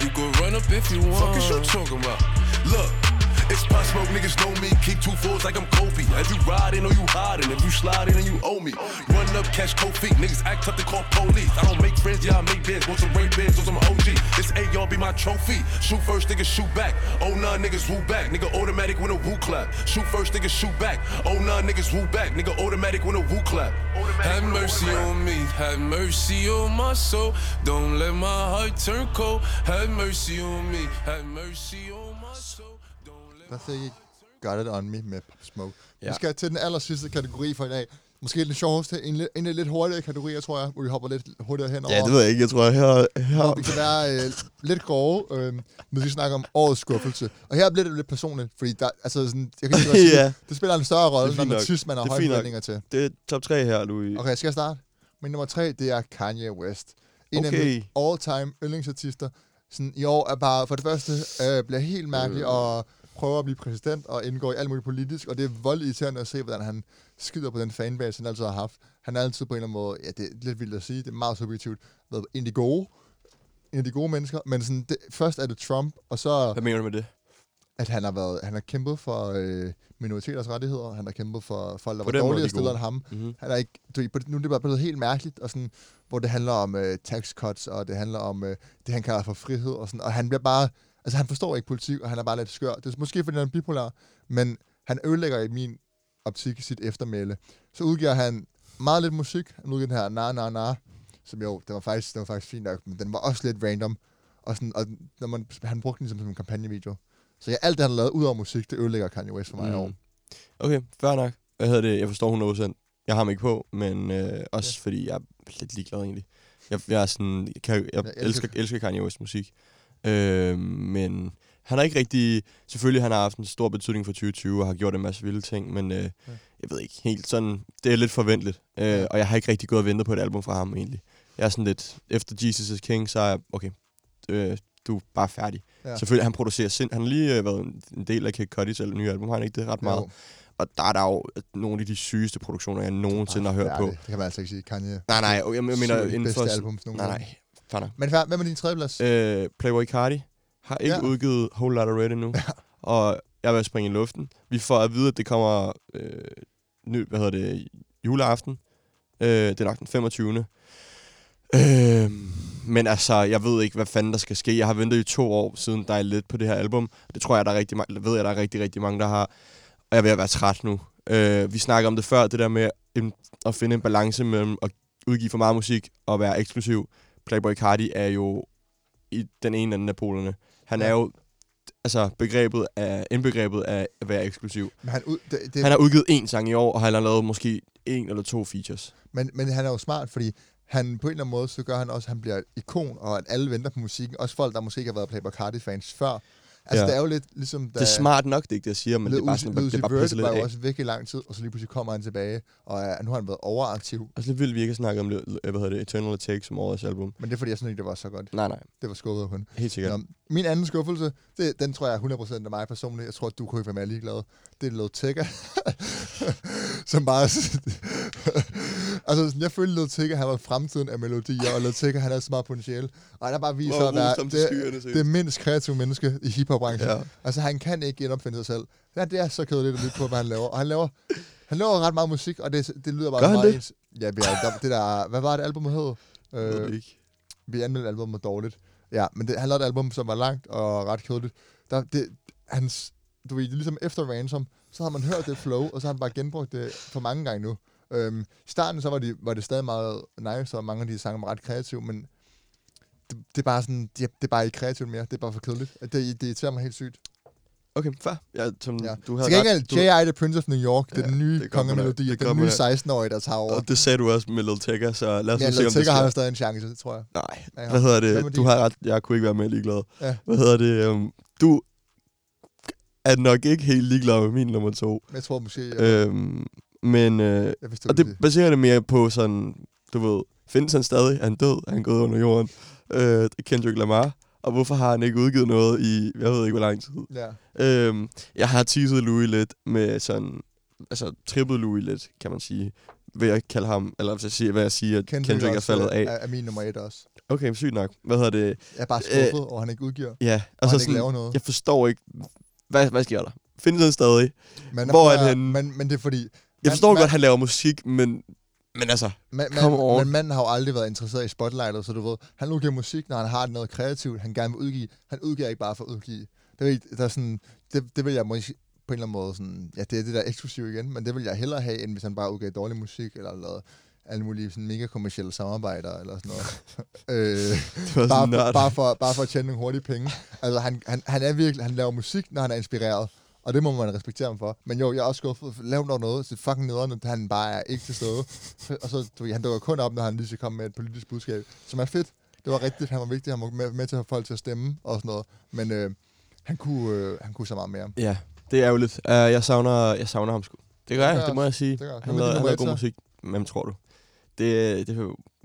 You can run up if you want. Fuck is you talking about? Look, It's Pop Smoke, niggas know me. Keep two fours like I'm Kobe. If you riding or you hiding, if you sliding and you owe me. Run up, catch feet. Niggas act tough, they call police. I don't make friends, yeah, I make bands. Want some rain bands, or some OG. This A, y'all be my trophy. Shoot first, niggas shoot back. Oh, nah, niggas woo back. Nigga automatic when a woo clap. Shoot first, niggas shoot back. Oh, nah, niggas woo back. Nigga automatic when a woo clap. Have mercy on me, have mercy on my soul. Don't let my heart turn cold. Have mercy on me, have mercy on. I Got It On Me med Pop Smoke. Ja. Vi skal til den aller sidste kategori for i dag. Måske den sjoveste, en, en af lidt hurtigere kategorier, tror jeg, hvor vi hopper lidt hurtigere henover. Ja, det ved jeg ikke. Jeg tror, her... Hvor her vi kan være øh, lidt grove, øh, når vi snakker om årets skuffelse. Og her bliver det lidt personligt, fordi der, altså sådan, jeg kan ikke sige, Ja. det spiller en større rolle, når man synes, man har høje forventninger til. Det er top 3 her, Louis. Okay, skal jeg starte? Min nummer tre, det er Kanye West. En af Okay. mine all-time yndlingsartister. Sådan, I år er bare, for det første, øh, bliver helt mærkelig Øh. og prøver at blive præsident og indgår i alt muligt politisk, og det er vold irriterende at se, hvordan han skider på den fanbase, han altid har haft. Han er altid på en eller anden måde, ja, det er lidt vildt at sige, det er meget subjektivt, været en af de gode, en af de gode mennesker, men sådan, det, først er det Trump, og så Hvad mener du med det? at han har været, han har kæmpet for øh, minoriteters rettigheder, han har kæmpet for folk, der På var er dårligere stillet end ham. Mhm. Han er ikke, du, nu er det bare blevet helt mærkeligt, og sådan, hvor det handler om øh, tax cuts, og det handler om øh, det, han kalder for frihed, og, sådan, og han bliver bare, altså han forstår ikke politik, og han er bare lidt skør. Det er måske, fordi han er bipolar, men han ødelægger i min optik sit eftermæle. Så udgiver han meget lidt musik. Han udgiver den her Na Na Na, som jo, den var faktisk, den var faktisk fint nok, men den var også lidt random. Og, sådan, og når man, han brugte den ligesom som en kampagnevideo. Så ja, alt det, han har lavet ud over musik, det ødelægger Kanye West for mig mm. i år. Okay, fair nok. Hvad hedder det? Jeg forstår 100%. Jeg har ham ikke på, men øh, også ja. fordi jeg er lidt ligeglad egentlig. Jeg, jeg er sådan, jeg, kan, jeg, jeg elsker- elsker, elsker Kanye West musik. Øh, men han har ikke rigtig... Selvfølgelig han har haft en stor betydning for 2020 og har gjort en masse vilde ting, men øh, jeg ved ikke helt sådan... Det er lidt forventeligt. Øh, og jeg har ikke rigtig gået og ventet på et album fra ham egentlig. Jeg er sådan lidt... Efter Jesus is King, så er jeg... Okay, øh, du er bare færdig. Ja. Ja. Selvfølgelig, han producerer sind. Han har lige øh, været en- del af Kid Cudi's nye album, har han ikke det ret meget? Jo. Og der er der jo nogle af de sygeste produktioner, jeg nogensinde har hørt Ja, på. det, kan man altså ikke sige. Kanye. Nej, nej, jeg, jeg mener inden for... albums nej, nej, fair nok. Men fair, hvem er din tredje plads? Øh, Playboy Cardi har ikke Ja. udgivet Whole Lotta Red endnu. Ja. Og jeg vil springe i luften. Vi får at vide, at det kommer øh, ny, hvad hedder det, juleaften. Øh, det er nok den 25. Øh, men altså, jeg ved ikke, hvad fanden der skal ske. Jeg har ventet i to år siden, der er lidt på det her album. Det tror jeg, der er rigtig, ma- ved jeg, der er rigtig, rigtig mange, der har. Og jeg er ved at være træt nu. Øh, vi snakker om det før, det der med en, at finde en balance mellem at udgive for meget musik og være eksklusiv. Playboy Cardi er jo i den ene af polerne. Han Ja. er jo altså begrebet af, indbegrebet af at være eksklusiv. Men han, ud, det, det, Han har udgivet én sang i år, og han har lavet måske en eller to features. men, men han er jo smart, fordi han på en eller anden måde, så gør han også, at han bliver ikon, og at alle venter på musikken. Også folk, der måske ikke har været Playboy Cardi-fans før. Altså, Ja. det er jo lidt ligesom... Da Det er smart nok, det er ikke det, jeg siger, men det er bare sådan, det er bare Vert pisset lidt var jo også væk i lang tid, og så lige pludselig kommer han tilbage, og uh, nu har han været overaktiv. Og så lidt vildt, vi ikke har snakket om, det, hvad hedder det, Eternal Take som årets album. Men det er fordi, jeg synes ikke, det var så godt. Nej, nej. Det var skuffet af kun. Helt sikkert. Nå, min anden skuffelse, det, den tror jeg er 100% af mig personligt. Jeg tror, at du kunne ikke være mere ligeglad. Det er Tigger. som bare... altså, sådan, jeg følte, Tigger, han var fremtiden af melodier, og Tigger, han er så meget potentiale. Og han har bare vist sig at være det, det mindst kreative menneske i hiphop-branchen. Ja. Altså, han kan ikke genopfinde sig selv. Ja, det er så kedeligt at lytte på, hvad han laver. Og han laver, han laver ret meget musik, og det, det lyder bare Gør meget det? Ja, er, der, det der, hvad var det album hed? Øh, ikke. vi anmeldte albumet dårligt. Ja, men det, han lavede et album, som var langt og ret kedeligt. Der, det, hans, du ved, ligesom efter Ransom, så har man hørt det flow, og så har han bare genbrugt det for mange gange nu. Øhm, I starten så var, de, var det stadig meget nice, og mange af de sange var ret kreative, men det, det er bare sådan, det, det er bare ikke kreativt mere. Det er bare for kedeligt. Det, det irriterer mig helt sygt. Okay, fair. Ja, som Ja. du Til havde gengæld, ret. Du, J.I. The Prince of New York, det er Ja, den nye kongemelodi, den nye der. 16-årige, der tager over. og det sagde du også med Lil Tigger, så lad os Ja, se, om det har sker. jo stadig en chance, tror jeg. Nej, Ja, hvad hedder er det? Du har ret, jeg kunne ikke være mere ligeglad. Ja. Hvad hedder det? Um, du er nok ikke helt ligeglad med min nummer to. Men jeg tror måske, jeg, Øhm, men, øh, jeg vidste, og du det baserer det mere på sådan, du ved, findes han stadig? Er han død? Er han gået under jorden? Øh, Kendrick Lamar. Og hvorfor har han ikke udgivet noget i, jeg ved ikke, hvor lang tid? Ja. Øhm, jeg har teaset Louis lidt med sådan, altså trippet Louis lidt, kan man sige. Ved at kalde ham, eller hvis jeg siger, hvad jeg siger, at Kendrick, Kendrick er faldet øh, af. Er, er min nummer et også. Okay, sygt nok. Hvad hedder det? Jeg er bare skuffet over, at han ikke udgiver. Ja, Og og han så ikke laver sådan, noget. jeg forstår ikke, hvad, hvad sker der? Findes han stadig? Hvor er prøv at- han? Men, men det er fordi... Jeg forstår man, godt, at han laver musik, men, men altså, Man, man, on. men manden har jo aldrig været interesseret i spotlightet, så du ved, han udgiver musik, når han har noget kreativt, han gerne vil udgive. Han udgiver ikke bare for at udgive. Det, er, ikke- der er sådan, det, det vil jeg måske på en eller anden måde sådan, ja, det er det der eksklusive igen, men det vil jeg hellere have, end hvis han bare udgav dårlig musik, eller lavede alle mulige sådan mega kommersielle samarbejder, eller sådan noget. øh, var bare, for, bare, for, bare for at tjene nogle hurtige penge. Altså, han, han, han er virkelig, han laver musik, når han er inspireret. Og det må man respektere ham for. Men jo, jeg er også skuffet. Lav dog noget. Så fucking nederen, at han bare er ikke til stede. Og så, du han dukker kun op, når han lige skal komme med et politisk budskab. Som er fedt. Det var rigtigt. Han var vigtig. Han var med, med til at få folk til at stemme og sådan noget. Men øh, han, kunne, øh, han kunne så meget mere. ja, det er ærgerligt. Uh, jeg, savner, jeg savner ham sgu. Det gør Det jeg, det jeg må jeg sige. Det gør. Han lavede, god musik. Hvem tror du? Det, det,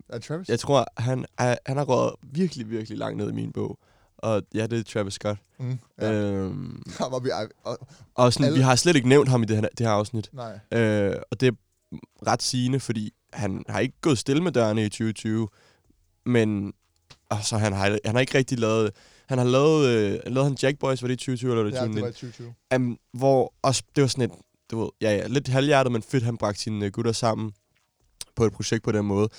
Er det Travis? jeg tror, han, er, han har røget virkelig, virkelig langt ned i min bog. Og ja, det er Travis Scott. Mm, ja. Øhm, var vi, og, og sådan, alle- vi har slet ikke nævnt ham i det her, det her afsnit. nej. Øh, og det er ret sigende, fordi han har ikke gået stille med dørene i 2020, men altså, han, har, han har ikke rigtig lavet... Han har lavet, øh, lavede han Jack Boys, var det i 2020 eller var det i Ja, det 2019? var i 2020. Um, hvor også, det var sådan et, du ved, ja, ja, lidt halvhjertet, men fedt, han bragte sine uh, gutter sammen på et projekt på den måde.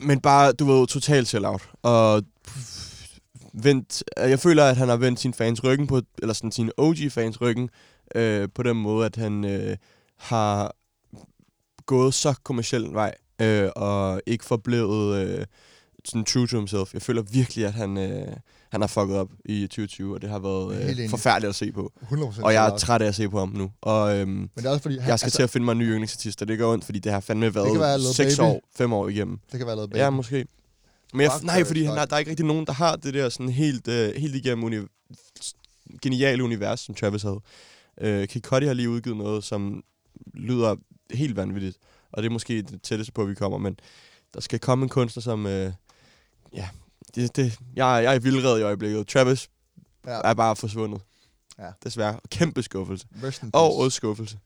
Men bare, du ved, totalt sell-out. Og vent, vendt, jeg føler, at han har vendt sine fans ryggen på, eller sådan sine OG-fans ryggen, øh, på den måde, at han øh, har gået så kommersiel vej, øh, og ikke forblevet øh, sådan true to himself. Jeg føler virkelig, at han, øh, han har fucket op i 2020, og det har været øh, forfærdeligt at se på. 100% Og jeg er træt af at se på ham nu. Og øhm, Men det er også fordi, han, jeg skal til at finde mig en ny yndlingsartist, og det går ondt, fordi det har fandme være været Lil 6 Baby. år, 5 år igennem. Det kan være lavet Ja, måske. Men jeg, nej, fordi han, der, er ikke rigtig nogen, der har det der sådan helt, øh, helt igennem uni- geniale univers, som Travis havde. Øh, Kid Cudi har lige udgivet noget, som lyder helt vanvittigt. Og det er måske det tætteste på, vi kommer, men der skal komme en kunstner, som... Øh, ja, det, det, jeg, jeg er vildred i øjeblikket. Travis Ja. er bare forsvundet. Ja. Desværre. Kæmpe skuffelse. Og også skuffelse.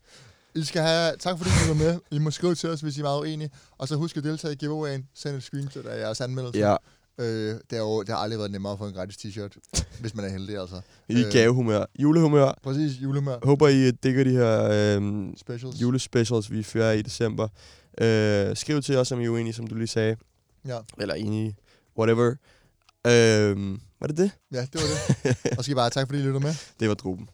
I skal have, tak fordi I var med. I må skrive til os, hvis I er meget uenige. Og så husk at deltage i giveawayen. Send et screenshot af jeres anmeldelse. Ja. Øh, det, er jo, det har aldrig været nemmere at få en gratis t-shirt, hvis man er heldig, altså. I gavehumør. Julehumør. Præcis, julemør. Håber, I digger de her øh, Specials. julespecials, vi fører i december. Øh, skriv til os, om I er uenige, som du lige sagde. Ja. Eller enige. Whatever. Øh, var det det? Ja, det var det. og så skal I bare tak, fordi I lyttede med. Det var druben.